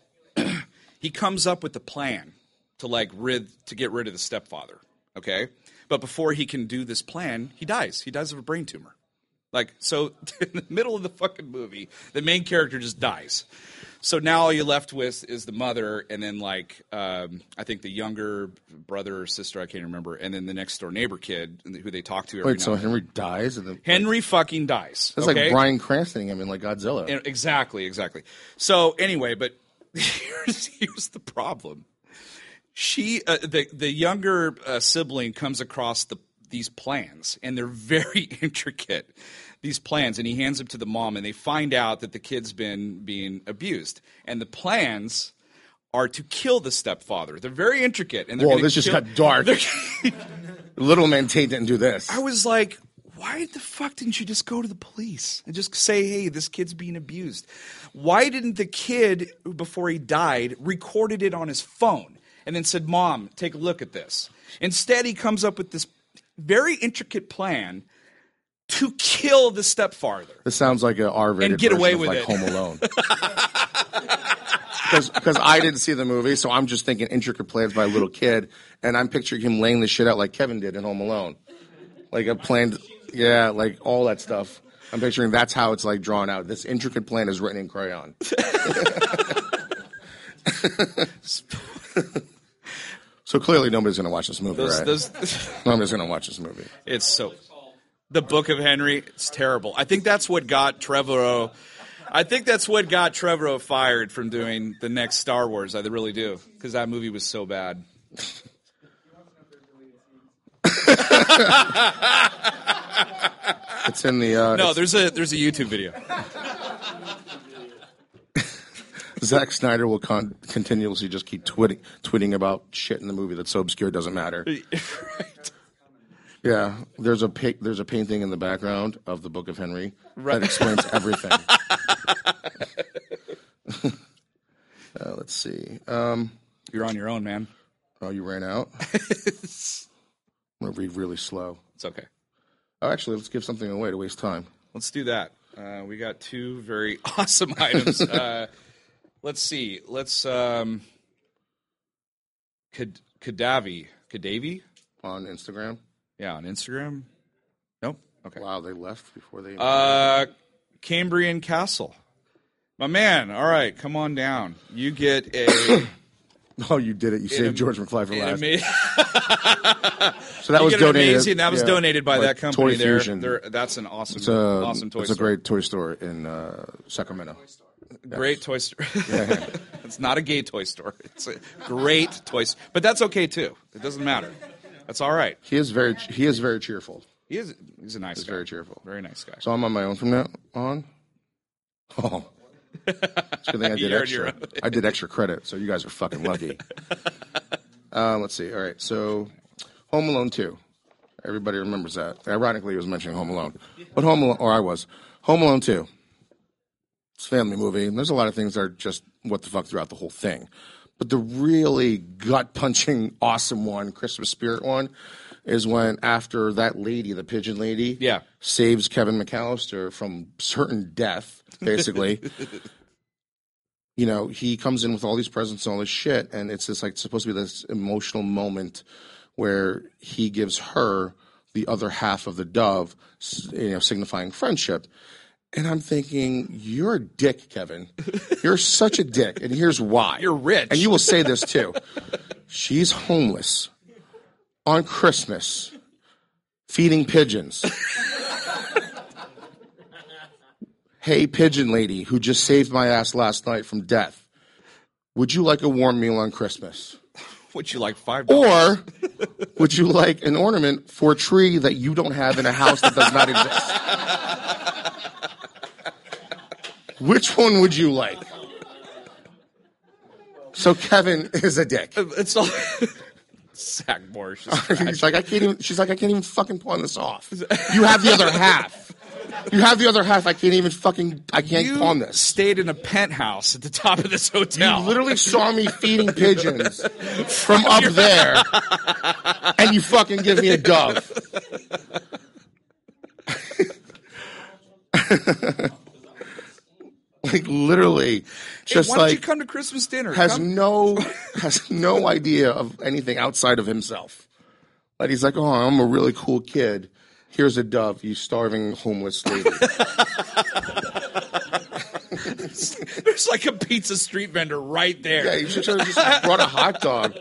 he comes up with the plan to like rid to get rid of the stepfather. Okay, but before he can do this plan, he dies. He dies of a brain tumor. Like so, in the middle of the fucking movie, the main character just dies. So now all you're left with is the mother, and then like um, I think the younger brother or sister, I can't remember, and then the next door neighbor kid who they talk to every Wait, so and then. Henry dies? And then, Henry fucking dies. That's okay? like Bryan Cranston I mean, like Godzilla. And- Exactly, exactly. So anyway, but here's, here's the problem. She, uh, the the younger uh, sibling, comes across the these plans, and they're very intricate. These plans, and he hands them to the mom, and they find out that the kid's been being abused, and the plans are to kill the stepfather. They're very intricate, and gonna this just got dark. Little Man Tate didn't do this. I was like, why the fuck didn't you just go to the police and just say, hey, this kid's being abused? Why didn't the kid, before he died, recorded it on his phone and then said, Mom, take a look at this? Instead, he comes up with this very intricate plan to kill the stepfather. This sounds like a R-rated And get away with like it. Home Alone. Because I didn't see the movie, so I'm just thinking intricate plans by a little kid, and I'm picturing him laying this shit out like Kevin did in Home Alone, like a planned, yeah, like all that stuff. I'm picturing that's how it's like drawn out. This intricate plan is written in crayon. so clearly, nobody's gonna watch this movie, Those, right? those, nobody's gonna watch this movie. it's so. The Book of Henry, it's terrible. I think that's what got Trevorrow. I think that's what got Trevorrow fired from doing the next Star Wars. I really do because that movie was so bad. It's in the uh, No, there's a there's a YouTube video. Zack Snyder will con- continuously just keep twitting, tweeting about shit in the movie that's so obscure it doesn't matter. right. Yeah, there's a pa- there's a painting in the background of the Book of Henry Right. that explains everything. uh, let's see. Um, You're on your own, man. oh, you ran out. I'm gonna read really slow. It's okay. Oh, actually, let's give something away to waste time. Let's do that. Uh, we got two very awesome items. Uh, let's see. Let's um, Kad- Kadavi, Kadavi, On Instagram. yeah, on Instagram. Nope. Okay. Wow, they left before they. Uh, Cambrian Castle. My man, all right, come on down. You get a, oh, you did it! You saved am- George McFly for last. ama- so that was donated. amazing. That was yeah, donated by like that company Toy there. Fusion. They're- That's an awesome, It's a, awesome toy it's a great toy store in uh, Sacramento. Great toy store. it's not a gay toy store. It's a great toy store. But that's okay too. It doesn't matter. That's all right. He is very he is very cheerful. He is he's a nice guy. very cheerful. Very nice guy. So I'm on my own from now on. Oh, it's a good thing I did You're extra. I did extra credit, so you guys are fucking lucky. uh, let's see. All right, so Home Alone two. Everybody remembers that. Ironically, he was mentioning Home Alone, but Home Alone, or I was Home Alone two. It's a family movie, and there's a lot of things that are just what the fuck throughout the whole thing. But the really gut punching, awesome one, Christmas spirit one, is when after that lady, the pigeon lady, Yeah. saves Kevin McAllister from certain death, basically. you know, he comes in with all these presents and all this shit, and it's just like supposed to be this emotional moment where he gives her the other half of the dove, you know, signifying friendship. And I'm thinking, you're a dick, Kevin. You're such a dick. And here's why. You're rich. And you will say this too. She's homeless on Christmas, feeding pigeons. hey, pigeon lady who just saved my ass last night from death. Would you like a warm meal on Christmas? Would you like five? Or would you like an ornament for a tree that you don't have in a house that does not exist? Which one would you like? So Kevin is a dick. Uh, it's all Sackmore. is just He's like, I can't even. She's like, I can't even fucking pawn this off. You have the other half. You have the other half. I can't even fucking. I can't you pawn this. stayed in a penthouse at the top of this hotel. You literally saw me feeding pigeons from up there, and you fucking give me a dove. like literally, Hey, just why don't you like come to Christmas dinner? has Come- no has no idea of anything outside of himself. Like he's like, oh, I'm a really cool kid. Here's a dove, you starving homeless lady. There's like a pizza street vendor right there. Yeah, you should have just brought a hot dog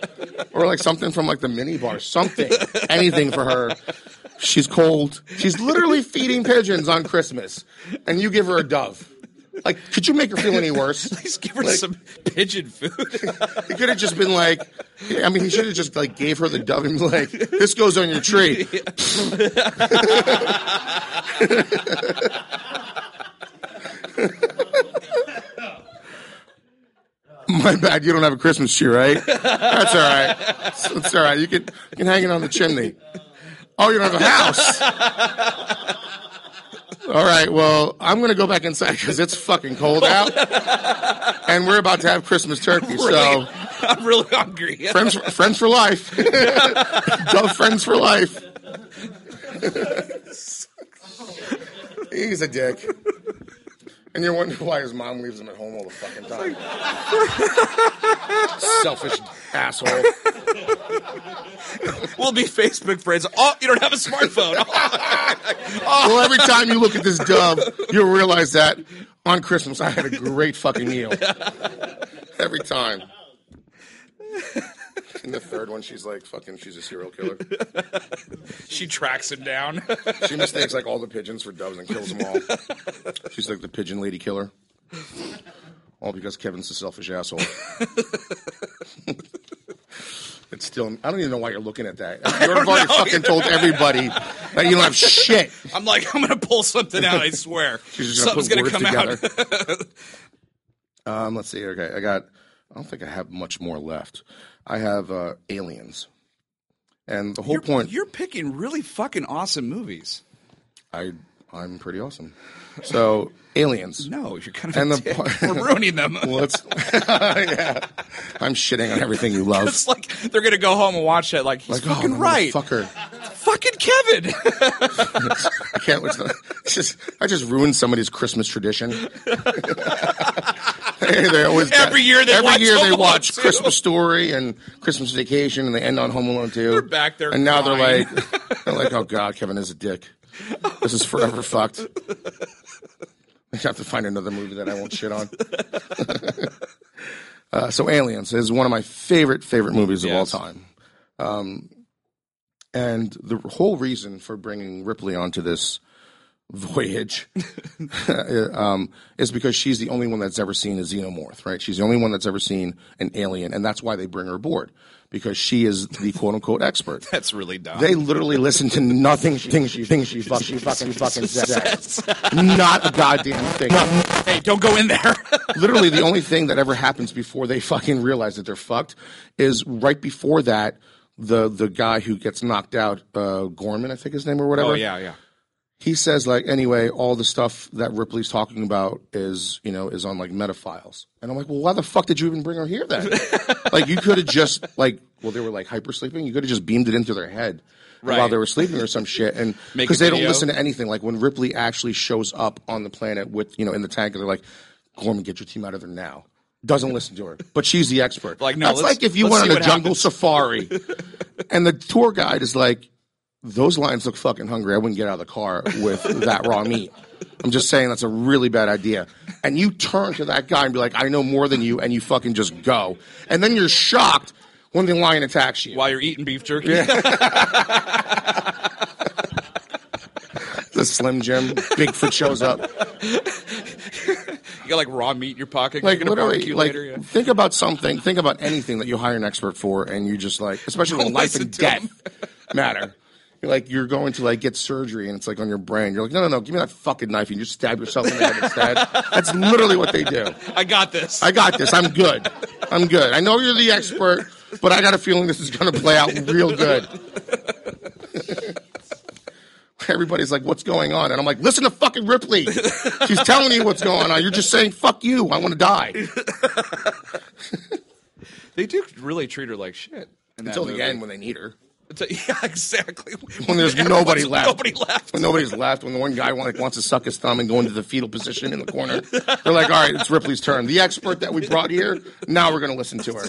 or like something from like the mini bar, something, anything for her. She's cold. She's literally feeding pigeons on Christmas, and you give her a dove. Like, could you make her feel any worse? Please give her Like- some pigeon food. It could have just been like, I mean, he should have just like gave her the dove and be like, "This goes on your tree." My bad. You don't have a Christmas tree, right? That's all right. That's, that's all right. You can you can hang it on the chimney. Oh, you don't have a house. All right. Well, I'm gonna go back inside because it's fucking cold out, and we're about to have Christmas turkey. So. I'm really hungry. Friends, friends for life. Dove friends for life. He's a dick. And you're wondering why his mom leaves him at home all the fucking time. Selfish asshole. We'll be Facebook friends. Oh, you don't have a smartphone. Oh. Well, every oh. time you look at this dove, you'll realize that on Christmas I had a great fucking meal. Every time. In the third one, she's like, fucking, she's a serial killer. she tracks him down. She mistakes like all the pigeons for doves and kills them all. She's like the pigeon lady killer. All because Kevin's a selfish asshole. it's still, I don't even know why you're looking at that. You've already know. fucking told everybody that you don't have shit. I'm like, I'm gonna pull something out. I swear, She's just gonna something's gonna come together. out. um, let's see. Okay, I got. I don't think I have much more left. I have uh, aliens, and the whole You're, point. you're picking really fucking awesome movies. I I'm pretty awesome. So aliens. No, you're kind of And the part- we're ruining them. Well, it's yeah. I'm shitting on everything you love. It's like they're gonna go home and watch it. Like he's Like, oh, fucking the right. Fucker. Fucking Kevin. I can't. It's just I just ruined somebody's Christmas tradition. they always Every year they every watch year they watch 2. Christmas Story and Christmas Vacation, and they end on Home Alone too. They're back there and now crying. they're like, they're like, oh god, Kevin is a dick. This is forever fucked. I have to find another movie that I won't shit on. uh, so, Aliens is one of my favorite favorite movies of Yes. all time. Um, and the whole reason for bringing Ripley onto this voyage um, is because she's the only one that's ever seen a xenomorph, right? She's the only one that's ever seen an alien, and that's why they bring her aboard because she is the quote unquote expert. That's really dumb. They literally listen to nothing she thinks she thinks she, fuck, she fucking fucking says. Not a goddamn thing. hey, don't go in there. Literally, the only thing that ever happens before they fucking realize that they're fucked is right before that. The the guy who gets knocked out, uh, Gorman, I think his name or whatever oh yeah, yeah. He says like anyway all the stuff that ripley's talking about is you know is on like metafiles. And i'm like well why the fuck did you even bring her here then? Like you could have just like well they were like hyper sleeping you could have just beamed it into their head Right. while they were sleeping or some shit. And because they don't listen to anything. Like when ripley actually shows up on the planet with you know in the tank and they're like gorman get your team out of there now. Doesn't listen to her but she's the expert. Like, no, that's like if you went on a jungle happens. safari and the tour guide is like those lions look fucking hungry. I wouldn't get out of the car with that raw meat. I'm just saying that's a really bad idea. And you turn to that guy and be like, I know more than you, and you fucking just go. And then you're shocked when the lion attacks you. While you're eating beef jerky. The Slim Jim, Bigfoot shows up. You got like raw meat in your pocket. Like literally, like later. Yeah. think about something, think about anything that you hire an expert for, and you just like, especially when life and death matter. You're like you're going to like get surgery and it's like on your brain. You're like, no, no, no, give me that fucking knife. And you just stab yourself in the head instead. That's literally what they do. I got this. I got this. I'm good. I'm good. I know you're the expert, but I got a feeling this is going to play out real good. Everybody's like, what's going on? And I'm like, listen to fucking Ripley. She's telling you what's going on. You're just saying, fuck you. I want to die. they do really treat her like shit. Until the end when they need her. Until- yeah, exactly. When there's nobody left. Nobody left. When nobody's left, when the one guy like, wants to suck his thumb and go into the fetal position in the corner, they're like, all right, it's Ripley's turn. The expert that we brought here, now we're going to listen to her.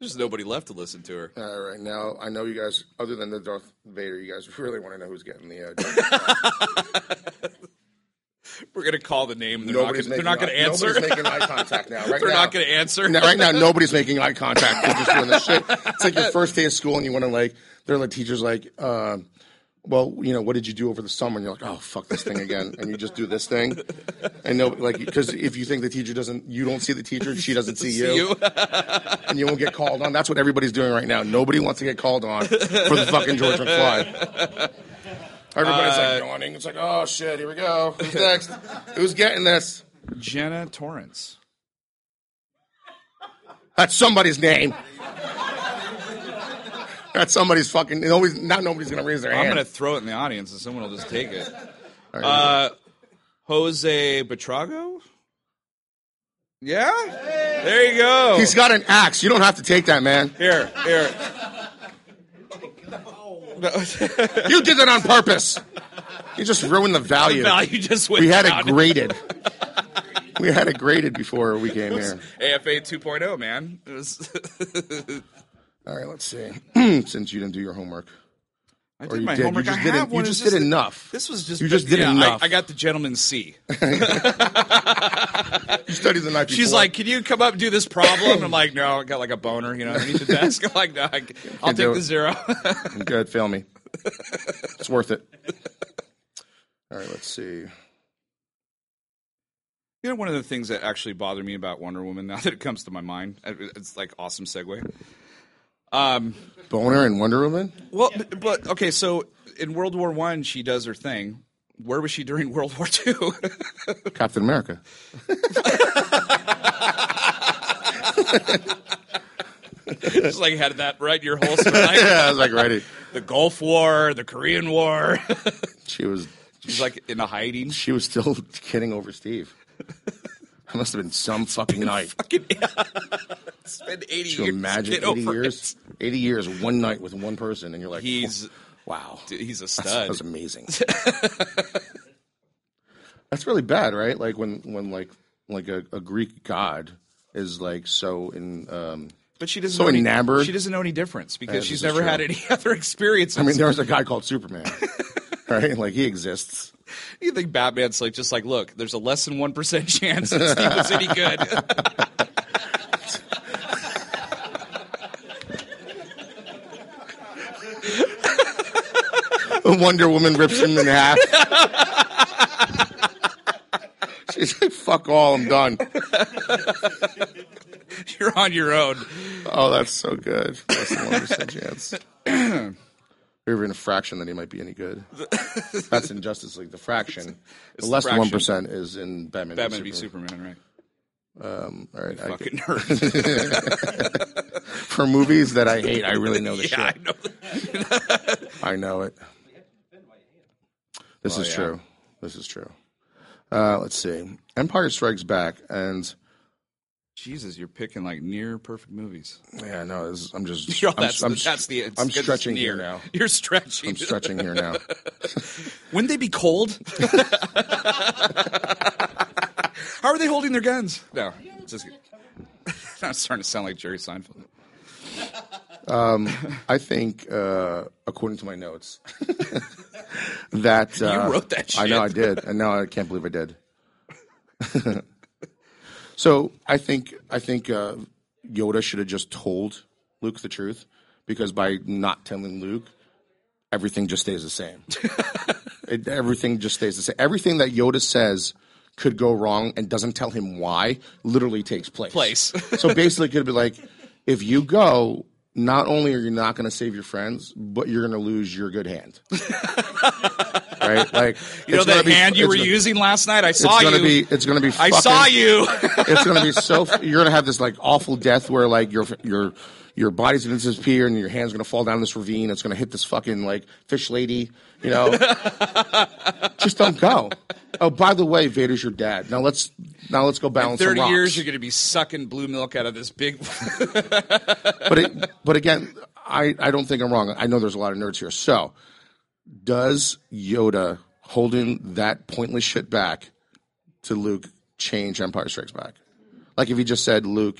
There's nobody left to listen to her. All right, now I know you guys, other than the Darth Vader, you guys really want to know who's getting the. Uh, We're gonna call the name. And they're not nobody's gonna, they're making not gonna eye- answer. Nobody's making eye contact now. Right they're now, not gonna answer. Now, right now, nobody's making eye contact. They're just doing this shit. It's like your first day of school, and you want to like. They're like teachers like, uh, well, you know, what did you do over the summer? And you're like, oh, fuck this thing again, and you just do this thing, and no, like, because if you think the teacher doesn't, you don't see the teacher, she doesn't see you, you. and you won't get called on. That's what everybody's doing right now. Nobody wants to get called on for the fucking George McFly. Everybody's like yawning. It's like, oh shit, here we go. Who's next? Who's getting this? Jenna Torrance. That's somebody's name. That's somebody's fucking. Nobody's, not nobody's gonna raise their I'm hand. gonna throw it in the audience, and someone will just take it. Uh, Jose Betrago. Yeah, there you go. He's got an axe. You don't have to take that, man. here, here. You did that on purpose. You just ruined the value. Value just went We had down. it graded. We had it graded before we came here. AFA 2.0, oh, man. It was. All right, let's see. Since you didn't do your homework, I did you my did, homework. you just I didn't. have You one. just It's did enough. This was just. You just did yeah, enough. I, got the gentleman's C. You studied the night before. She's like, "Can you come up and do this problem?" I'm like, "No, I got like a boner, you know, underneath the desk." I'm like, "No, I, I'll do take the zero. "Good, fail me. It's worth it." All right, let's see. You know, one of the things that actually bothered me about Wonder Woman now that it comes to my mind, it's like awesome segue. Um, Boner and Wonder Woman. well, but, okay, so in World War One, she does her thing. Where was she during World War Two? Captain America. Just like had that right in your holster. Like, Yeah, I was like ready. the Gulf War, the Korean War. She was She's like in a hiding. she was still kidding over Steve. That must have been some fucking night. Fucking spend eighty To years. imagine get 80 over years, 80 years, one night with one person, and you're like, He's wow, dude, he's a stud. that was amazing. That's really bad, right? Like when, when like, like a, a Greek god is like so in. Um, But she doesn't So know any, enamored. She doesn't know any difference because Yeah, she's never true. had any other experiences. I mean, there was a guy called Superman, right? Like he exists. you think Batman's like just like, look, there's a less than one percent chance that Steve was any good. Wonder Woman rips him in half. She's like, "Fuck all, I'm done." You're on your own. Oh, that's so good. Less than one percent chance. Or even a fraction that he might be any good. That's in Justice League. The fraction. It's the less than one is in Batman. Batman v v Superman, right? All right. I, Fucking nerd. for movies that I hate, I really know the yeah, I shit. know. I know it. This Oh, is yeah. true. This is true. Uh, let's see. Empire Strikes Back, and Jesus, you're picking like near perfect movies. yeah, no, this I'm just. Yo, I'm, that's, I'm, the, that's the. it's- I'm stretching near. here now. You're stretching. I'm stretching here now. Wouldn't they be cold? How are they holding their guns? No, it's just. I'm starting to sound like Jerry Seinfeld. I think, uh, according to my notes, that uh, wrote that I know I did, and now I can't believe I did. So I think I think uh, Yoda should have just told Luke the truth, because by not telling Luke, everything just stays the same. it, everything just stays the same. Everything that Yoda says could go wrong and doesn't tell him why literally takes place. Place. so basically, it could be like, if you go, not only are you not going to save your friends, but you're going to lose your good hand. right? Like You know that be- hand you were gonna- using last night? I saw you. It's gonna you. be. It's gonna be. I saw you. it's gonna be so. You're gonna have this like awful death where like your your your body's gonna disappear and your hand's gonna fall down this ravine. It's gonna hit this fucking like fish lady. You know, just don't go. Oh, by the way, Vader's your dad. Now let's now let's go balance. some Thirty years, you're going to be sucking blue milk out of this big. but it, but again, I, I don't think I'm wrong. I know there's a lot of nerds here. So, does Yoda holding that pointless shit back to Luke change Empire Strikes Back? Like if he just said, "Luke,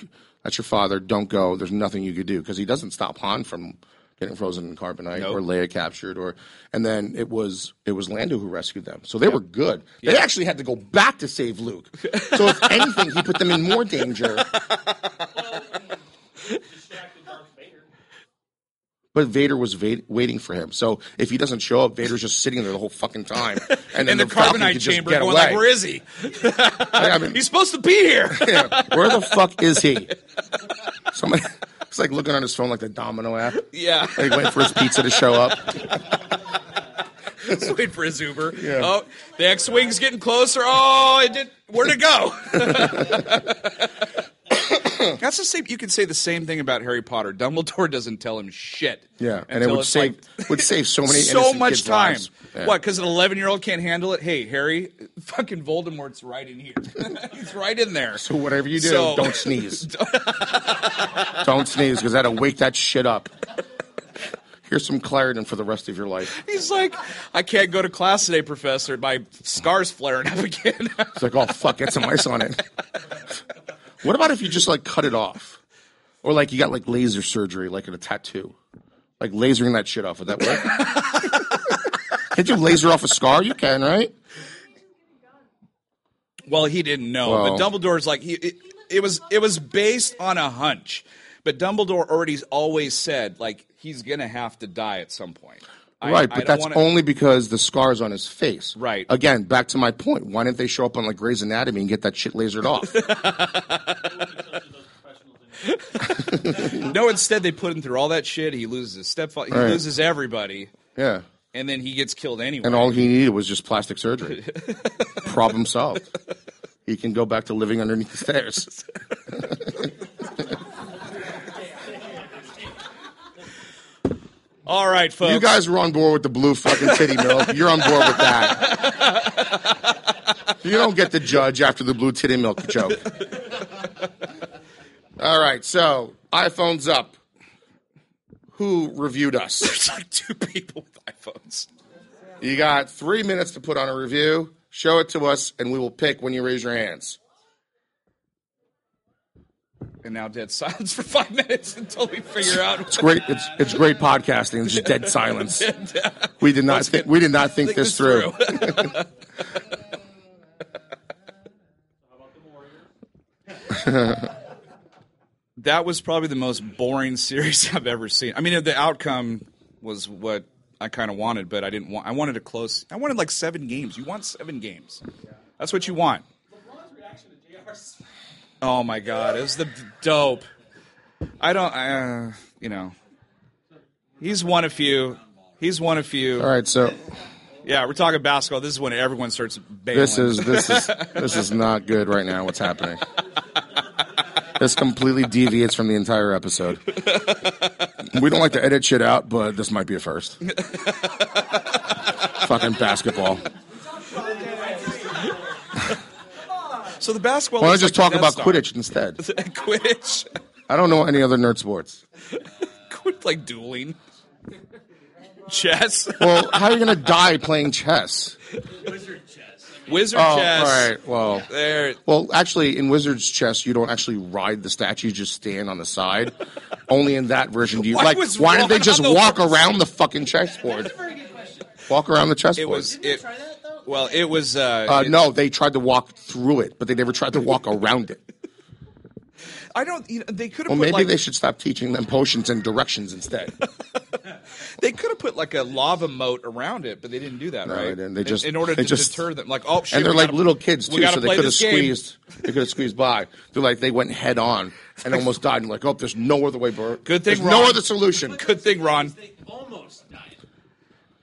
that's your father. Don't go. There's nothing you could do," because he doesn't stop Han from getting frozen in carbonite Nope. or Leia captured, or and then it was it was Lando who rescued them. So they were good. They actually had to go back to save Luke. So if anything, he put them in more danger. Distracted Darth Vader. But Vader was va- waiting for him. So if he doesn't show up, Vader's just sitting there the whole fucking time. And then in the, Falcon carbonite chamber, going away. like, "Where is he? I mean, He's supposed to be here." yeah, where the fuck is he? Somebody, it's like looking on his phone like the Domino app. yeah, Like waiting for his pizza to show up. Let's wait for his Uber. Yeah. Oh, the X-wing's getting closer. Oh, it did. Where'd it go? That's the same. You could say the same thing about Harry Potter. Dumbledore doesn't tell him shit. Yeah, and it would save like- would save so many so much time. lives. Yeah. What? Because an 11 year old can't handle it. Hey, Harry, fucking Voldemort's right in here. He's right in there. So whatever you do, So- don't sneeze. don't sneeze because that'll wake that shit up. Here's some Claritin for the rest of your life. He's like, I can't go to class today, Professor. My scar's flaring up again. It's like, oh fuck, get some ice on it. What about if you just like cut it off, or like you got like laser surgery, like in a tattoo, like lasering that shit off? Would that work? Can't you laser off a scar? You can, right? well, he didn't know, Well- but Dumbledore's like he. It, it was it was based on a hunch, but Dumbledore already always said like he's gonna have to die at some point. I- right, but that's wanna- only because the scar's on his face. Right. Again, back to my point. Why didn't they show up on like Grey's Anatomy and get that shit lasered off? No, instead they put him through all that shit. He loses his stepfather. He Right. loses everybody, yeah. and then he gets killed anyway. And all he needed was just plastic surgery. Problem solved. He can go back to living underneath the stairs. All right, folks. You guys were on board with the blue fucking titty milk. You're on board with that. You don't get to judge after the blue titty milk joke. All right, so iPhone's up. Who reviewed us? There's like two people with iPhones. You got three minutes to put on a review. Show it to us, and we will pick when you raise your hands. And now dead silence for five minutes until we figure out. It's great. It's it's great podcasting. It's just dead silence. Uh, we did not think we did not think, this, through. How about the Warrior? that was probably the most boring series I've ever seen. I mean, the outcome was what I kind of wanted, but I didn't want. I wanted a close. I wanted like seven games. You want seven games. That's what you want. Oh my god, it was the dope. I don't. Uh, you know, he's one of few. He's one of few. All right, so Yeah, we're talking basketball. This is when everyone starts bailing. this is this is this is not good right now. What's happening? This completely deviates from the entire episode. We don't like to edit shit out, but this might be a first. Fucking basketball. So the basketball. Why don't looks I just like talk about Star. Quidditch instead? Quidditch. I don't know any other nerd sports. Quit like dueling. Chess. Well, how are you going to die playing chess? wizard chess. Wizard Oh, chess. all right. Well, There. well, actually, in Wizard's chess, you don't actually ride the statue; you just stand on the side. Only in that version do you Why like. was Why Ron didn't they just the walk horse? around the fucking chessboard? Very good question. Walk around the chessboard. It was it. Try that though. Well, it was. Uh, Uh, it- no, they tried to walk through it, but they never tried to walk around it. I don't. You know, they could have Well, put maybe like they should stop teaching them potions and directions instead. They could have put like a lava moat around it, but they didn't do that, No, right? they didn't. They just- in, order to just- deter them, like oh shit, and they're like gotta- little kids too, so they could have squeezed. They could have squeezed by. They're like they went head on and almost died. And like, oh, there's no other way, Bert. Good thing There's no other solution. Good thing Ron.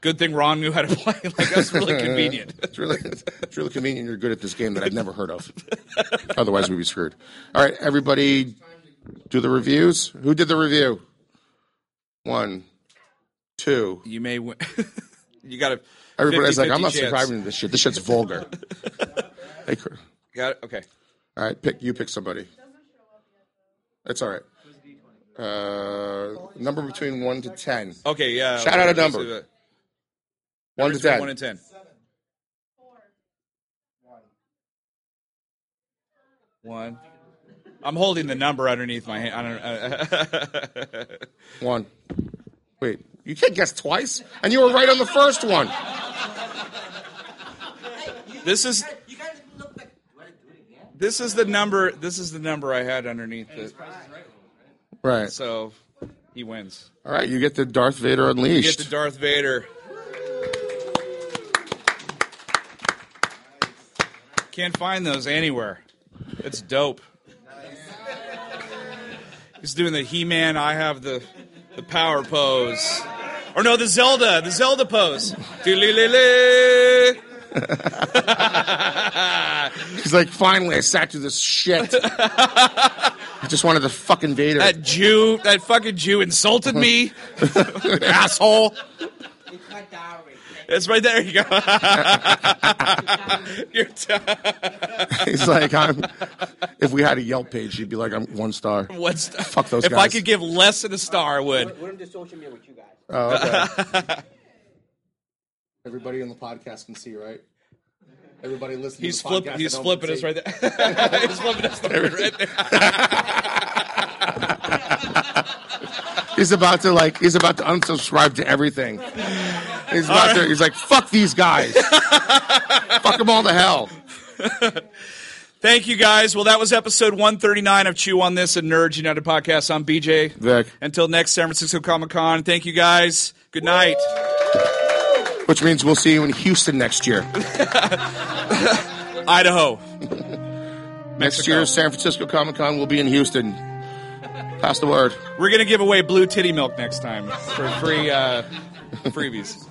They almost died. Good thing Ron knew how to play. Like that's really convenient. It's really, it's really convenient. You're good at this game that I've never heard of. Otherwise, we'd be screwed. All right, everybody, do the reviews. Who did the review? One, two. You may win. you got to. Everybody's like, I'm not to this shit. This shit's vulgar. hey. Got it. Okay. All right, pick. You pick somebody. That's all right. Uh, number between one to ten. Okay. Yeah. Shout out a number. Do that. One to Between ten. One and ten. One. I'm holding the number underneath my hand. I don't. Uh, one. Wait, you can't guess twice, and you were right on the first one. this is You guys look like. Do I do it again? this is the number. This is the number I had underneath it. Right. So he wins. All right, you get the Darth Vader unleashed. You Get Unleashed. to Darth Vader. Can't find those anywhere. It's dope. He's doing the He-Man. I have the the power pose, or no, the Zelda, the Zelda pose. He's like, finally, I sat through this shit. I just wanted the fucking Vader. That Jew, that fucking Jew insulted me, asshole. It's my diary. It's right there. You go. You're t- He's like, I'm. If we had a Yelp page, he'd be like, I'm one star. What's Fuck those If I could give less than a star, I would. We're into social media with you guys. Oh, okay. Everybody on the podcast can see, right? Everybody listening. He's to the flipping. podcast He's flipping can us right there. he's flipping us right there. He's about to like. He's about to unsubscribe to everything. He's about to. He's like, fuck these guys. fuck them all to hell. Thank you guys. Well, that was episode 139 of Chew on This and Nerds United podcast. I'm BJ. Vic. Until next San Francisco Comic Con. Thank you guys. Good night. Which means we'll see you in Houston next year. Idaho. Next year, San Francisco Comic Con will be in Houston. Pass the word. We're gonna give away blue titty milk next time for free uh, freebies.